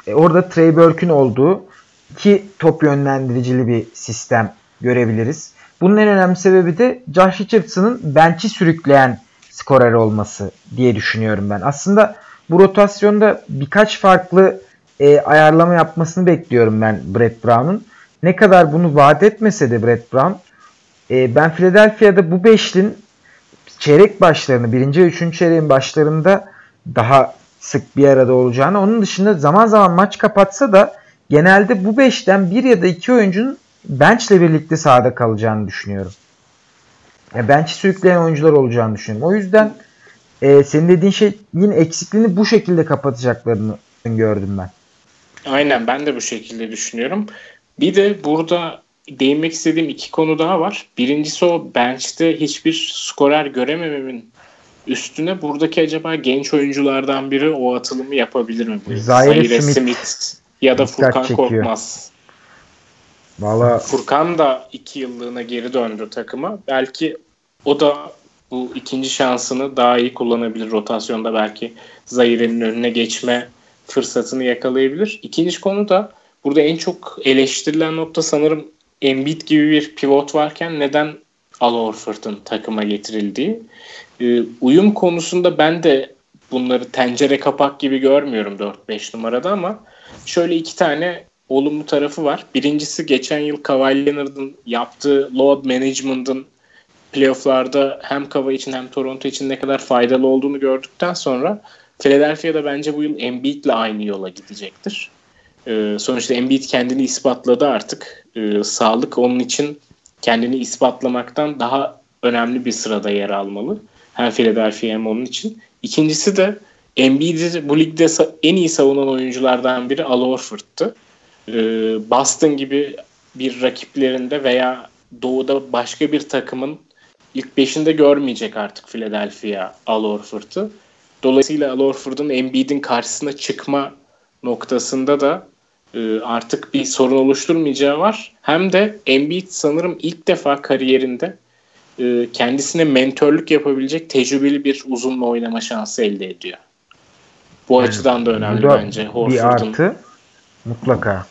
Speaker 1: e, orada Trey Burke'ün olduğu iki top yönlendiricili bir sistem görebiliriz. Bunun en önemli sebebi de Josh Richardson'ın bench'i sürükleyen skorer olması diye düşünüyorum ben. Aslında bu rotasyonda birkaç farklı e, ayarlama yapmasını bekliyorum ben Brett Brown'un. Ne kadar bunu vaat etmese de Brett Brown e, ben Philadelphia'da bu beşlin çeyrek başlarını, birinci ve üçüncü çeyreğin başlarında daha sık bir arada olacağını, onun dışında zaman zaman maç kapatsa da genelde bu 5'ten bir ya da iki oyuncunun bench ile birlikte sahada kalacağını düşünüyorum. Yani bench'i sürükleyen oyuncular olacağını düşünüyorum. O yüzden e, senin dediğin şey yine eksikliğini bu şekilde kapatacaklarını gördüm ben.
Speaker 3: Aynen ben de bu şekilde düşünüyorum. Bir de burada değinmek istediğim iki konu daha var. Birincisi o bench'te hiçbir skorer göremememin üstüne buradaki acaba genç oyunculardan biri o atılımı yapabilir mi?
Speaker 1: Zaire Smith.
Speaker 3: Smith ya da Furkan çekiyor. Korkmaz.
Speaker 1: Valla
Speaker 3: Furkan da iki yıllığına geri döndü takıma. Belki o da bu ikinci şansını daha iyi kullanabilir rotasyonda belki Zaire'nin önüne geçme fırsatını yakalayabilir. İkinci konu da burada en çok eleştirilen nokta sanırım Embiid gibi bir pivot varken neden Al Horford'un takıma getirildiği. Ee, uyum konusunda ben de bunları tencere kapak gibi görmüyorum 4-5 numarada ama şöyle iki tane olumlu tarafı var. Birincisi geçen yıl Kawhi Leonard'ın yaptığı load management'ın playofflarda hem Kava için hem Toronto için ne kadar faydalı olduğunu gördükten sonra Philadelphia'da bence bu yıl Embiid'le aynı yola gidecektir. Ee, sonuçta Embiid kendini ispatladı artık. Ee, sağlık onun için kendini ispatlamaktan daha önemli bir sırada yer almalı. Hem Philadelphia hem onun için. İkincisi de Embiid'i bu ligde en iyi savunan oyunculardan biri Al Horford'tu. Ee, Boston gibi bir rakiplerinde veya doğuda başka bir takımın ilk beşinde görmeyecek artık Philadelphia Al Horford'u. Dolayısıyla Al Horford'un Embiid'in karşısına çıkma noktasında da e, artık bir sorun oluşturmayacağı var. Hem de Embiid sanırım ilk defa kariyerinde e, kendisine mentörlük yapabilecek tecrübeli bir uzunla oynama şansı elde ediyor. Bu yani, açıdan da önemli bence.
Speaker 1: Horford'un. Bir artı mutlaka.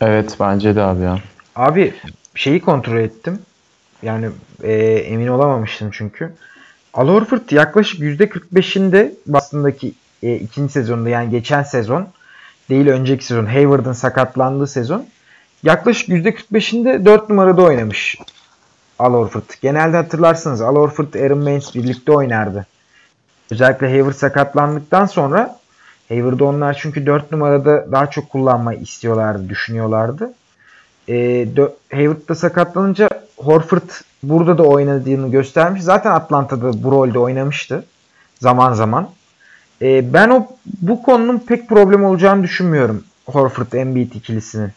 Speaker 2: Evet bence de abi ya.
Speaker 1: Abi şeyi kontrol ettim. Yani e, emin olamamıştım çünkü. Al Horford yaklaşık %45'inde Boston'daki e, ikinci sezonda yani geçen sezon değil önceki sezon Hayward'ın sakatlandığı sezon yaklaşık %45'inde 4 numarada oynamış Al Horford. Genelde hatırlarsınız Al Horford, Aaron Baines birlikte oynardı. Özellikle Hayward sakatlandıktan sonra Hayward'ı onlar çünkü 4 numarada daha çok kullanmayı istiyorlardı, düşünüyorlardı. E, Hayward da sakatlanınca Horford burada da oynadığını göstermiş. Zaten Atlanta'da bu rolde oynamıştı zaman zaman. E, ben o bu konunun pek problem olacağını düşünmüyorum Horford Embiid ikilisinin.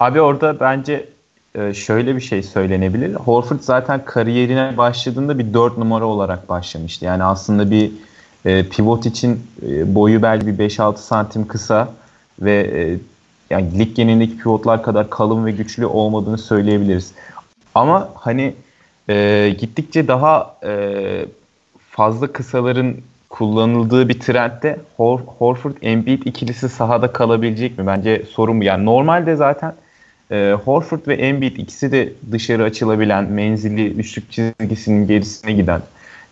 Speaker 2: Abi orada bence e, şöyle bir şey söylenebilir. Horford zaten kariyerine başladığında bir 4 numara olarak başlamıştı. Yani aslında bir e, pivot için e, boyu belki bir 5-6 santim kısa ve yani lig genelindeki pivotlar kadar kalın ve güçlü olmadığını söyleyebiliriz. Ama hani gittikçe daha fazla kısaların kullanıldığı bir trendde Hor Horford Embiid ikilisi sahada kalabilecek mi? Bence sorun bu. Yani normalde zaten e, Horford ve Embiid ikisi de dışarı açılabilen, menzilli üçlük çizgisinin gerisine giden,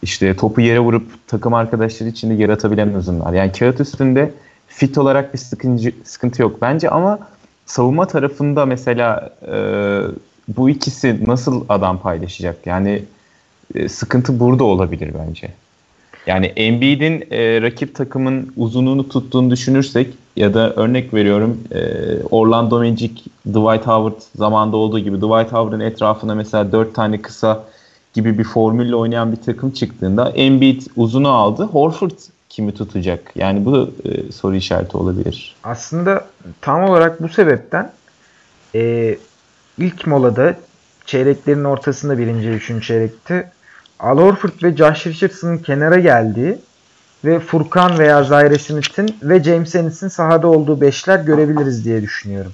Speaker 2: işte topu yere vurup takım arkadaşları içinde yaratabilen uzunlar. Yani kağıt üstünde fit olarak bir sıkıntı, sıkıntı yok bence ama savunma tarafında mesela e, bu ikisi nasıl adam paylaşacak? Yani e, sıkıntı burada olabilir bence. Yani Embiid'in e, rakip takımın uzunluğunu tuttuğunu düşünürsek ya da örnek veriyorum e, Orlando Magic, Dwight Howard zamanda olduğu gibi Dwight Howard'ın etrafına mesela dört tane kısa gibi bir formülle oynayan bir takım çıktığında Embiid uzunu aldı. Horford kimi tutacak? Yani bu e, soru işareti olabilir.
Speaker 1: Aslında tam olarak bu sebepten e, ilk molada çeyreklerin ortasında birinci, üçüncü çeyrekte Al Horford ve Josh Richardson'ın kenara geldiği ve Furkan veya Zaire Smith'in ve James Ennis'in sahada olduğu beşler görebiliriz diye düşünüyorum.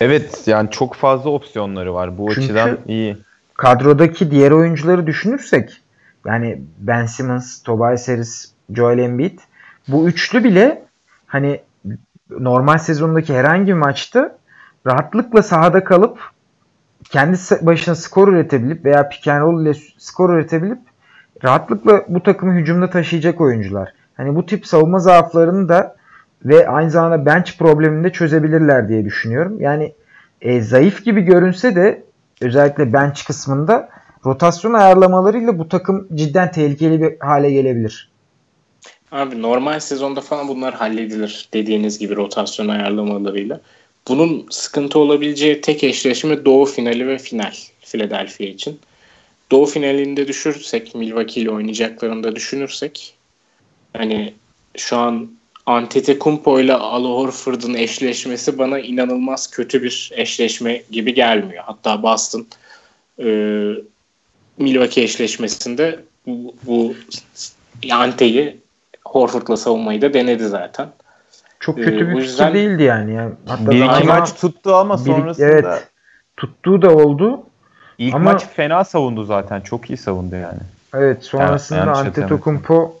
Speaker 2: Evet yani çok fazla opsiyonları var. Bu Çünkü açıdan iyi.
Speaker 1: kadrodaki diğer oyuncuları düşünürsek yani Ben Simmons, Tobias Harris, Joel Embiid bu üçlü bile hani normal sezondaki herhangi bir maçta rahatlıkla sahada kalıp kendi başına skor üretebilip veya pick and roll ile skor üretebilip rahatlıkla bu takımı hücumda taşıyacak oyuncular. Hani bu tip savunma zaaflarını da ve aynı zamanda bench problemini de çözebilirler diye düşünüyorum. Yani e, zayıf gibi görünse de özellikle bench kısmında rotasyon ayarlamalarıyla bu takım cidden tehlikeli bir hale gelebilir.
Speaker 3: Abi normal sezonda falan bunlar halledilir dediğiniz gibi rotasyon ayarlamalarıyla. Bunun sıkıntı olabileceği tek eşleşme Doğu finali ve final Philadelphia için. Doğu finalinde düşürsek, Milwaukee ile oynayacaklarını da düşünürsek hani şu an Antetokounmpo ile Al Horford'un eşleşmesi bana inanılmaz kötü bir eşleşme gibi gelmiyor. Hatta Boston e, Milwaukee eşleşmesinde bu, bu Ante'yi Horford'la savunmayı da denedi zaten.
Speaker 1: Çok kötü ee, bir yüzden, fikir değildi yani. yani
Speaker 2: hatta bir iki maç tuttu ama bir, sonrasında evet,
Speaker 1: tuttuğu da oldu.
Speaker 2: İlk ama, maç fena savundu zaten. Çok iyi savundu yani.
Speaker 1: Evet sonrasında yani, Antetokounmpo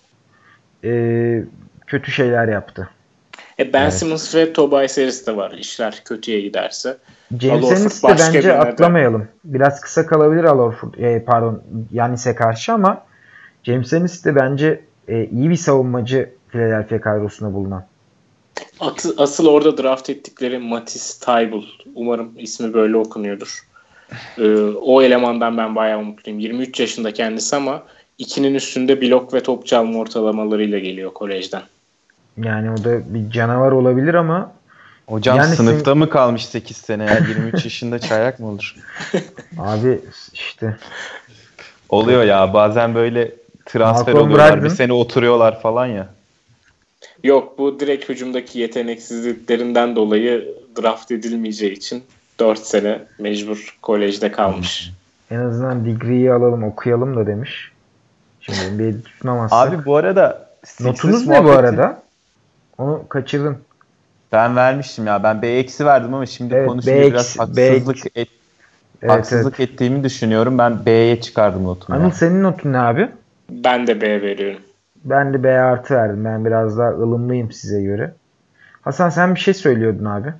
Speaker 1: e, kötü şeyler yaptı.
Speaker 3: E ben evet. Simmons ve Tobias Harris de var. İşler kötüye giderse.
Speaker 1: James Ennis de bence atlamayalım. Biraz kısa kalabilir Al Horford, e, pardon Yanis'e karşı ama James Ennis de bence e, iyi bir savunmacı Philadelphia kadrosunda bulunan.
Speaker 3: Atı, asıl orada draft ettikleri Matisse Taibul. Umarım ismi böyle okunuyordur. Ee, o elemandan ben bayağı mutluyum. 23 yaşında kendisi ama ikinin üstünde blok ve top çalma ortalamalarıyla geliyor kolejden.
Speaker 1: Yani o da bir canavar olabilir ama
Speaker 2: Hocam yani sınıfta sen... mı kalmış 8 sene ya? 23 yaşında çayak mı olur?
Speaker 1: Abi işte.
Speaker 2: Oluyor ya bazen böyle transfer Malcolm oluyorlar Brogdon. bir sene oturuyorlar falan ya.
Speaker 3: Yok bu direkt hücumdaki yeteneksizliklerinden dolayı draft edilmeyeceği için 4 sene mecbur kolejde kalmış.
Speaker 1: En azından degree'yi alalım okuyalım da demiş. Şimdi bir tutunamazsak.
Speaker 2: Abi bu arada
Speaker 1: Notunuz ne bu arada? Onu kaçırdım.
Speaker 2: Ben vermiştim ya. Ben B eksi verdim ama şimdi evet, konuşunca biraz haksızlık et, evet, haksızlık evet. ettiğimi düşünüyorum. Ben B'ye çıkardım notumu.
Speaker 1: Anıl yani. senin notun ne abi?
Speaker 3: Ben de B veriyorum.
Speaker 1: Ben de B artı verdim. Ben biraz daha ılımlıyım size göre. Hasan sen bir şey söylüyordun abi.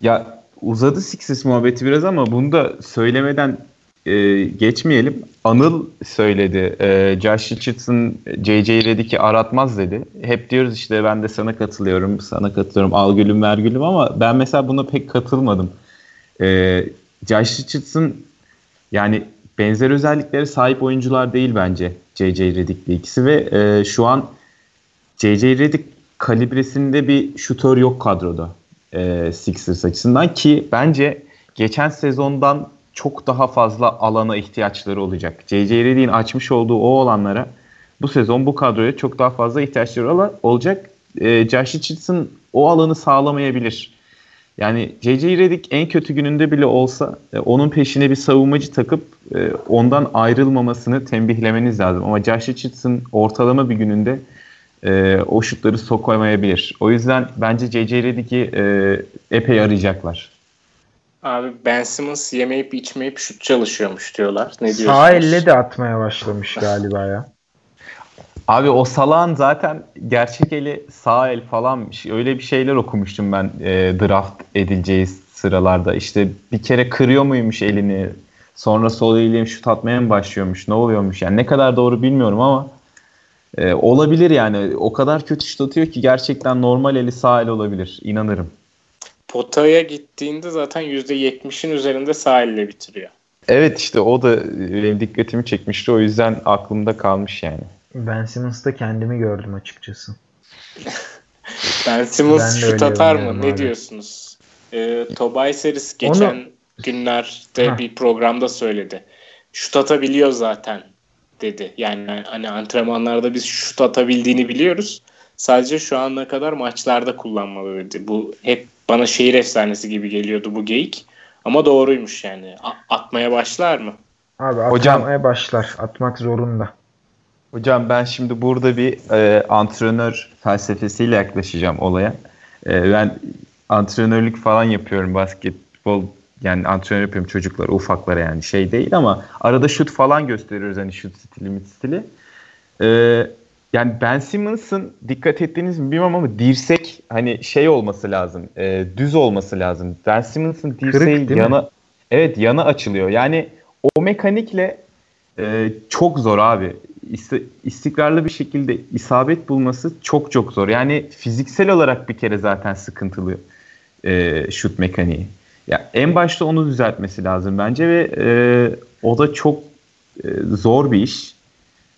Speaker 2: Ya uzadı Sixers muhabbeti biraz ama bunu da söylemeden e, geçmeyelim. Anıl söyledi. E, Josh Richardson J.J. Redick'i aratmaz dedi. Hep diyoruz işte ben de sana katılıyorum, sana katılıyorum, al gülüm ver gülüm ama ben mesela buna pek katılmadım. E, Josh Richardson yani benzer özelliklere sahip oyuncular değil bence J.J. Redick'le ikisi ve e, şu an J.J. Redick kalibresinde bir şutör yok kadroda e, Sixers açısından ki bence geçen sezondan çok daha fazla alana ihtiyaçları olacak. J.J. Redick'in açmış olduğu o olanlara bu sezon bu kadroya çok daha fazla ihtiyaçları olacak. E, Josh Richardson o alanı sağlamayabilir. Yani J.J. Redick en kötü gününde bile olsa e, onun peşine bir savunmacı takıp e, ondan ayrılmamasını tembihlemeniz lazım. Ama Josh Richardson ortalama bir gününde e, o şutları sokamayabilir. O yüzden bence J.J. Redick'i e, epey arayacaklar.
Speaker 3: Abi Ben Simmons yemeyip içmeyip şut çalışıyormuş diyorlar. Ne diyorsunuz?
Speaker 1: Sağ elle de atmaya başlamış galiba ya.
Speaker 2: Abi o salağın zaten gerçek eli sağ el falanmış. Öyle bir şeyler okumuştum ben e, draft edileceği sıralarda. İşte bir kere kırıyor muymuş elini sonra sol eliyle şut atmaya mı başlıyormuş ne oluyormuş yani ne kadar doğru bilmiyorum ama e, olabilir yani o kadar kötü şut atıyor ki gerçekten normal eli sağ el olabilir inanırım.
Speaker 3: Potaya gittiğinde zaten %70'in üzerinde sağ elle bitiriyor.
Speaker 2: Evet işte o da benim dikkatimi çekmişti o yüzden aklımda kalmış yani.
Speaker 1: Ben Simmons'ta kendimi gördüm açıkçası.
Speaker 3: ben Simmons şut atar mı? Ne diyorsunuz? Ee, Tobias Harris geçen Onu... günlerde ha. bir programda söyledi. Şut atabiliyor zaten dedi. Yani hani antrenmanlarda biz şut atabildiğini biliyoruz. Sadece şu ana kadar maçlarda kullanmalı dedi. Bu hep bana şehir efsanesi gibi geliyordu bu geyik. Ama doğruymuş yani. A- atmaya başlar mı?
Speaker 1: Abi atmaya Hocam, başlar. Atmak zorunda.
Speaker 2: Hocam ben şimdi burada bir e, antrenör felsefesiyle yaklaşacağım olaya. E, ben antrenörlük falan yapıyorum basketbol yani antrenör yapıyorum çocuklara ufaklara yani şey değil ama arada şut falan gösteriyoruz hani şut stili mit stili. E, yani Ben Simmons'ın dikkat ettiğiniz mi bilmem ama dirsek hani şey olması lazım e, düz olması lazım. Ben Simmons'ın dirseği Kırık, yana mi? evet yana açılıyor yani o mekanikle e, çok zor abi istikrarlı bir şekilde isabet bulması çok çok zor. Yani fiziksel olarak bir kere zaten sıkıntılı e, şut mekaniği. Ya en başta onu düzeltmesi lazım bence ve e, o da çok e, zor bir iş.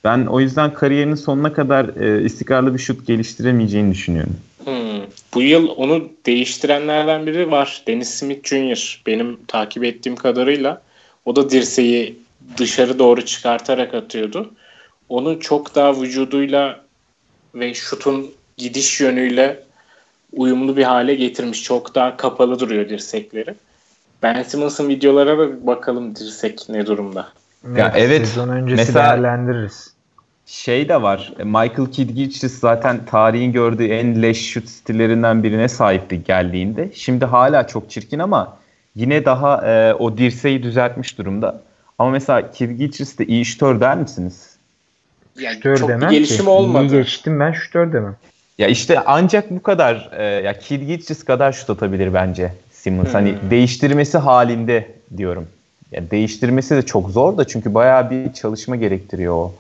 Speaker 2: Ben o yüzden kariyerinin sonuna kadar e, istikrarlı bir şut geliştiremeyeceğini düşünüyorum.
Speaker 3: Hmm. Bu yıl onu değiştirenlerden biri var. Dennis Smith Jr. Benim takip ettiğim kadarıyla o da dirseği dışarı doğru çıkartarak atıyordu. Onun çok daha vücuduyla ve şutun gidiş yönüyle uyumlu bir hale getirmiş. Çok daha kapalı duruyor dirsekleri. Ben Simmons'ın videolara da bakalım dirsek ne durumda.
Speaker 1: Ya evet. Sezon öncesi mesela, değerlendiririz.
Speaker 2: Şey de var. Michael Kidd zaten tarihin gördüğü en leş şut stillerinden birine sahipti geldiğinde. Şimdi hala çok çirkin ama yine daha e, o dirseği düzeltmiş durumda. Ama mesela Kidd de iyi şutör der misiniz?
Speaker 3: Yani şutör çok demem bir gelişim ki. olmadı.
Speaker 1: İyi geçtim ben şutör demem.
Speaker 2: Ya işte ancak bu kadar e, ya Kidd kadar şut atabilir bence Simmons. Hani hmm. Hani değiştirmesi halinde diyorum. Ya değiştirmesi de çok zor da çünkü bayağı bir çalışma gerektiriyor o.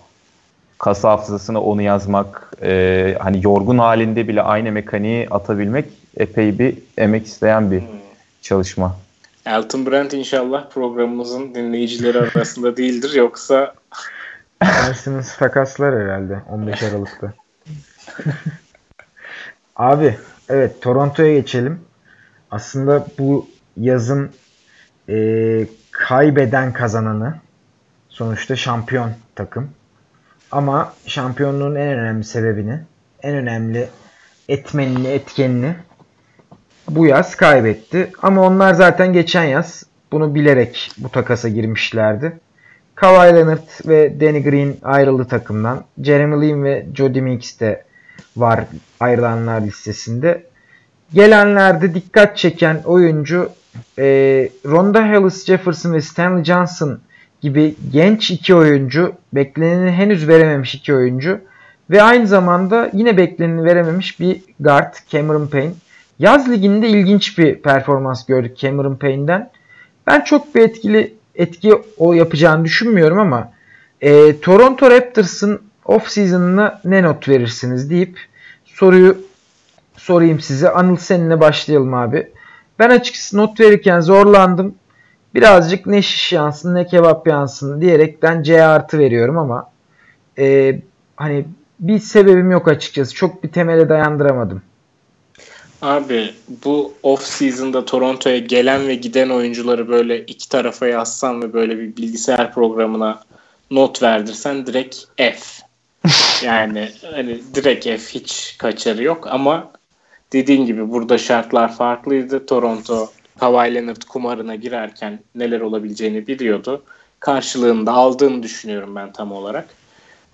Speaker 2: Kas hafızasına onu yazmak, e, hani yorgun halinde bile aynı mekaniği atabilmek epey bir emek isteyen bir hmm. çalışma.
Speaker 3: Elton Brand inşallah programımızın dinleyicileri arasında değildir yoksa
Speaker 1: Dersiniz takaslar herhalde 15 Aralık'ta. Abi evet Toronto'ya geçelim. Aslında bu yazın e, kaybeden kazananı sonuçta şampiyon takım. Ama şampiyonluğun en önemli sebebini, en önemli etmenini, etkenini bu yaz kaybetti. Ama onlar zaten geçen yaz bunu bilerek bu takasa girmişlerdi. Kawhi Leonard ve Danny Green ayrıldı takımdan. Jeremy Lin ve Jody Meeks de var ayrılanlar listesinde. Gelenlerde dikkat çeken oyuncu e, Ronda Hollis Jefferson ve Stanley Johnson gibi genç iki oyuncu, bekleneni henüz verememiş iki oyuncu ve aynı zamanda yine bekleneni verememiş bir guard Cameron Payne. Yaz liginde ilginç bir performans gördük Cameron Payne'den. Ben çok bir etkili etki o yapacağını düşünmüyorum ama e, Toronto Raptors'ın off season'ına ne not verirsiniz deyip soruyu sorayım size. Anıl seninle başlayalım abi. Ben açıkçası not verirken zorlandım. Birazcık ne şiş yansın ne kebap yansın diyerekten C artı veriyorum ama e, hani bir sebebim yok açıkçası. Çok bir temele dayandıramadım.
Speaker 3: Abi bu off season'da Toronto'ya gelen ve giden oyuncuları böyle iki tarafa yazsan ve böyle bir bilgisayar programına not verdirsen direkt F. yani hani direkt F hiç kaçarı yok ama dediğin gibi burada şartlar farklıydı. Toronto Kawhi Leonard kumarına girerken neler olabileceğini biliyordu. Karşılığında aldığını düşünüyorum ben tam olarak.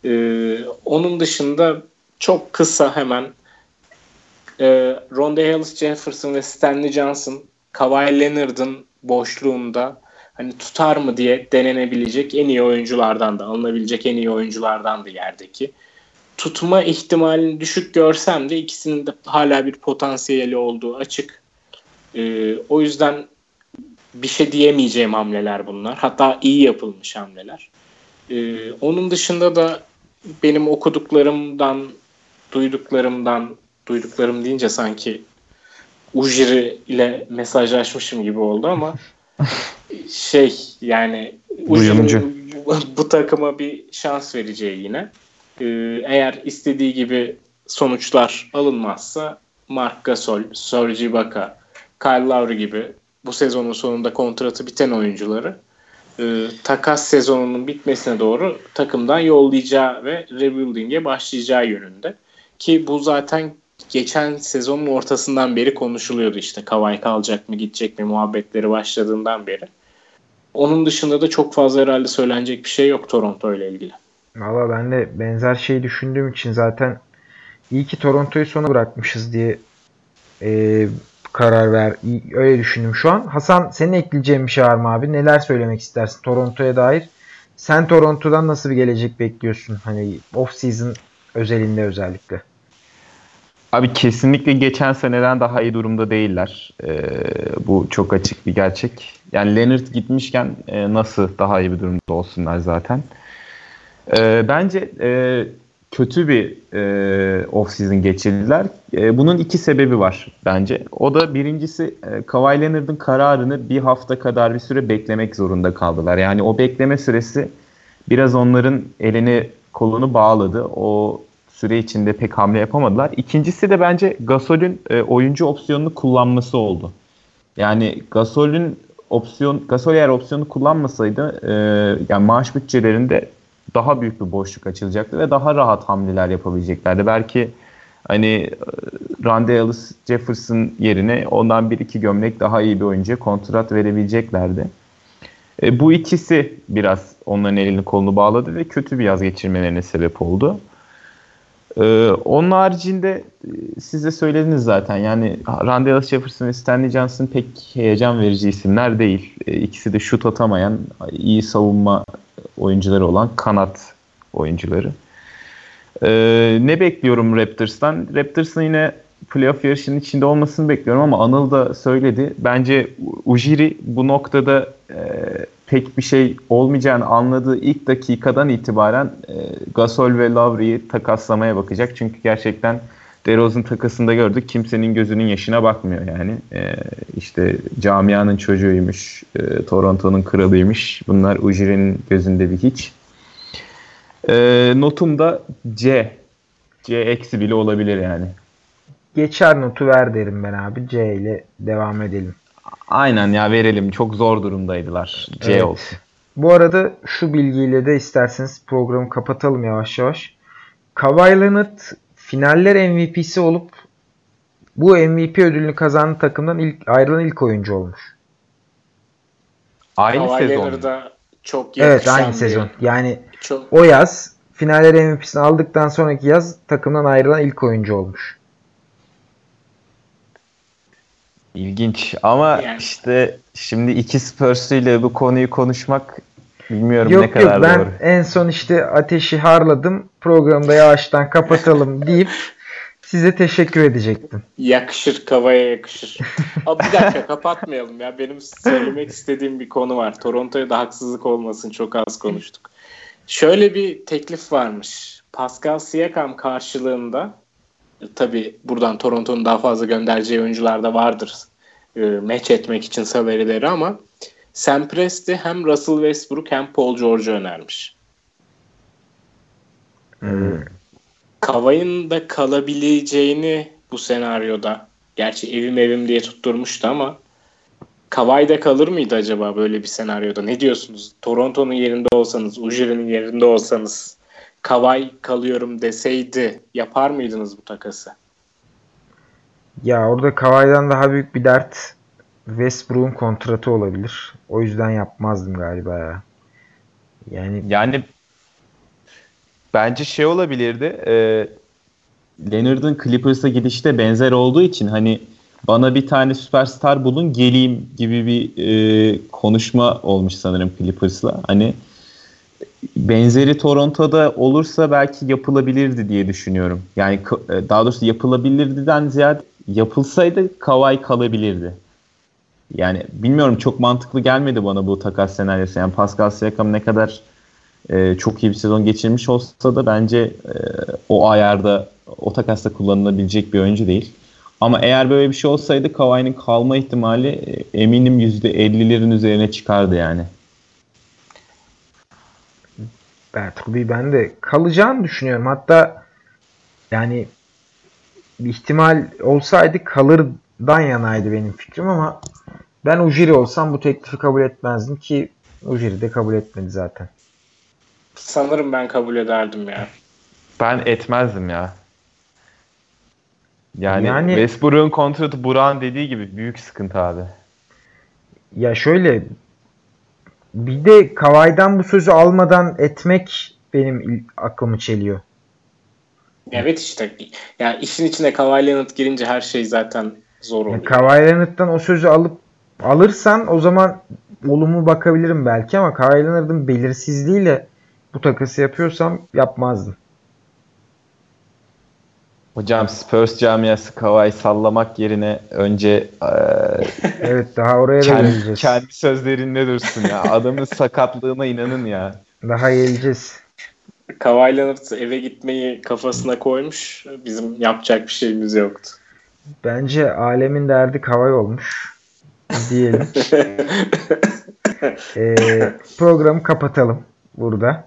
Speaker 3: Ee, onun dışında çok kısa hemen e, Ronda Hollis Jefferson ve Stanley Johnson Kawhi Leonard'ın boşluğunda hani tutar mı diye denenebilecek en iyi oyunculardan da alınabilecek en iyi oyunculardan da yerdeki. Tutma ihtimalini düşük görsem de ikisinin de hala bir potansiyeli olduğu açık. Ee, o yüzden bir şey diyemeyeceğim hamleler bunlar. Hatta iyi yapılmış hamleler. Ee, onun dışında da benim okuduklarımdan, duyduklarımdan duyduklarım deyince sanki Ujiri ile mesajlaşmışım gibi oldu ama şey yani Ujiri bu takıma bir şans vereceği yine. Ee, eğer istediği gibi sonuçlar alınmazsa Mark Gasol, Serge Ibaka, Kyle Lowry gibi bu sezonun sonunda kontratı biten oyuncuları e, takas sezonunun bitmesine doğru takımdan yollayacağı ve rebuilding'e başlayacağı yönünde. Ki bu zaten geçen sezonun ortasından beri konuşuluyordu işte Kavay kalacak mı gidecek mi muhabbetleri başladığından beri. Onun dışında da çok fazla herhalde söylenecek bir şey yok Toronto ile ilgili.
Speaker 1: Valla ben de benzer şeyi düşündüğüm için zaten iyi ki Toronto'yu sona bırakmışız diye e, karar ver. Öyle düşündüm şu an. Hasan senin ekleyeceğin bir şey var mı abi? Neler söylemek istersin Toronto'ya dair? Sen Toronto'dan nasıl bir gelecek bekliyorsun? Hani off season özelinde özellikle.
Speaker 2: Abi kesinlikle geçen seneden daha iyi durumda değiller. Ee, bu çok açık bir gerçek. Yani Leonard gitmişken e, nasıl daha iyi bir durumda olsunlar zaten. Ee, bence e, kötü bir e, off-season geçirdiler. E, bunun iki sebebi var bence. O da birincisi e, Kawhi Leonard'ın kararını bir hafta kadar bir süre beklemek zorunda kaldılar. Yani o bekleme süresi biraz onların elini kolunu bağladı. O süre içinde pek hamle yapamadılar. İkincisi de bence Gasol'ün e, oyuncu opsiyonunu kullanması oldu. Yani Gasol'ün opsiyon Gasol eğer opsiyonu kullanmasaydı e, yani maaş bütçelerinde daha büyük bir boşluk açılacaktı ve daha rahat hamleler yapabileceklerdi. Belki hani e, Randy Jefferson yerine ondan bir iki gömlek daha iyi bir oyuncuya kontrat verebileceklerdi. E, bu ikisi biraz onların elini kolunu bağladı ve kötü bir yaz geçirmelerine sebep oldu. Ee, onun haricinde e, siz de söylediniz zaten yani Randy Ellis Jefferson ve Stanley Johnson pek heyecan verici isimler değil. Ee, ikisi de şut atamayan, iyi savunma oyuncuları olan kanat oyuncuları. Ee, ne bekliyorum Raptors'tan? Raptors'ın yine playoff yarışının içinde olmasını bekliyorum ama Anıl da söyledi. Bence Ujiri bu noktada e, pek bir şey olmayacağını anladığı ilk dakikadan itibaren e, Gasol ve Lavri'yi takaslamaya bakacak. Çünkü gerçekten DeRozan takasında gördük. Kimsenin gözünün yaşına bakmıyor yani. E, işte camianın çocuğuymuş, e, Toronto'nun kralıymış. Bunlar Ujiri'nin gözünde bir hiç. E, notum da C. C eksi bile olabilir yani.
Speaker 1: Geçer notu ver derim ben abi. C ile devam edelim.
Speaker 2: Aynen ya verelim. Çok zor durumdaydılar. C evet. olsun.
Speaker 1: Bu arada şu bilgiyle de isterseniz programı kapatalım yavaş yavaş. Kawhi Leonard finaller MVP'si olup bu MVP ödülünü kazanan takımdan ilk ayrılan ilk oyuncu olmuş.
Speaker 3: Aynı Kawhi sezon. Da çok
Speaker 1: Evet aynı sezon. Yani çok... o yaz finaller MVP'sini aldıktan sonraki yaz takımdan ayrılan ilk oyuncu olmuş.
Speaker 2: İlginç ama yani. işte şimdi iki Spurs'lu ile bu konuyu konuşmak bilmiyorum
Speaker 1: yok,
Speaker 2: ne kadar
Speaker 1: yok, ben doğru. en son işte ateşi harladım programda yavaştan kapatalım deyip size teşekkür edecektim.
Speaker 3: Yakışır kavaya yakışır. Abi bir dakika kapatmayalım ya benim söylemek istediğim bir konu var. Toronto'ya da haksızlık olmasın çok az konuştuk. Şöyle bir teklif varmış. Pascal Siakam karşılığında tabi buradan Toronto'nun daha fazla göndereceği oyuncular da vardır e, match etmek için saverileri ama Sam Presti hem Russell Westbrook hem Paul George önermiş. Hmm. Kavay'ın da kalabileceğini bu senaryoda gerçi evim evim diye tutturmuştu ama Kavay kalır mıydı acaba böyle bir senaryoda? Ne diyorsunuz? Toronto'nun yerinde olsanız, Ujiri'nin yerinde olsanız Kavay kalıyorum deseydi yapar mıydınız bu takası?
Speaker 1: Ya orada Kavay'dan daha büyük bir dert Westbrook'un kontratı olabilir. O yüzden yapmazdım galiba ya.
Speaker 2: Yani yani bence şey olabilirdi. E, Leonard'ın Clippers'a gidişi de benzer olduğu için hani bana bir tane süperstar bulun geleyim gibi bir e, konuşma olmuş sanırım Clippers'la. Hani benzeri Toronto'da olursa belki yapılabilirdi diye düşünüyorum. Yani e, daha doğrusu yapılabilirdiden ziyade yapılsaydı Kawhi kalabilirdi. Yani bilmiyorum çok mantıklı gelmedi bana bu takas senaryosu. Yani Pascal Siakam ne kadar e, çok iyi bir sezon geçirmiş olsa da bence e, o ayarda o takasta kullanılabilecek bir oyuncu değil. Ama eğer böyle bir şey olsaydı Kawhi'nin kalma ihtimali e, eminim %50'lerin üzerine çıkardı yani.
Speaker 1: Ben tabii ben de kalacağını düşünüyorum. Hatta yani bir ihtimal olsaydı kalırdan yanaydı benim fikrim ama ben Ujiri olsam bu teklifi kabul etmezdim ki Ujiri de kabul etmedi zaten.
Speaker 3: Sanırım ben kabul ederdim ya.
Speaker 2: Ben etmezdim ya. Yani, yani Westbrook'un kontratı Buran dediği gibi büyük sıkıntı abi.
Speaker 1: Ya şöyle bir de Kavay'dan bu sözü almadan etmek benim aklımı çeliyor.
Speaker 3: Evet işte. Yani işin içine Kawhi Leonard girince her şey zaten zor oluyor. Yani
Speaker 1: Kawhi Leonard'dan o sözü alıp alırsan o zaman olumlu bakabilirim belki ama Kawhi Leonard'ın belirsizliğiyle bu takası yapıyorsam yapmazdım.
Speaker 2: Hocam Spurs camiası Kawhi sallamak yerine önce e,
Speaker 1: evet daha oraya da
Speaker 2: kendi, geleceğiz. Kendi sözlerinde dursun ya. Adamın sakatlığına inanın ya.
Speaker 1: Daha geleceğiz.
Speaker 3: Kawhi Leonard eve gitmeyi kafasına koymuş. Bizim yapacak bir şeyimiz yoktu.
Speaker 1: Bence alemin derdi Kawhi olmuş. Diyelim. ee, programı kapatalım burada.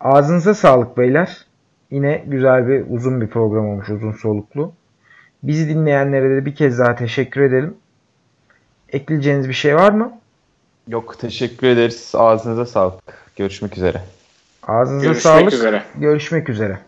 Speaker 1: Ağzınıza sağlık beyler. Yine güzel bir uzun bir program olmuş. Uzun soluklu. Bizi dinleyenlere de bir kez daha teşekkür edelim. Ekleyeceğiniz bir şey var mı?
Speaker 2: Yok teşekkür ederiz. Ağzınıza sağlık. Görüşmek üzere.
Speaker 1: Ağzınıza Görüşmek sağlık. Üzere. Görüşmek üzere.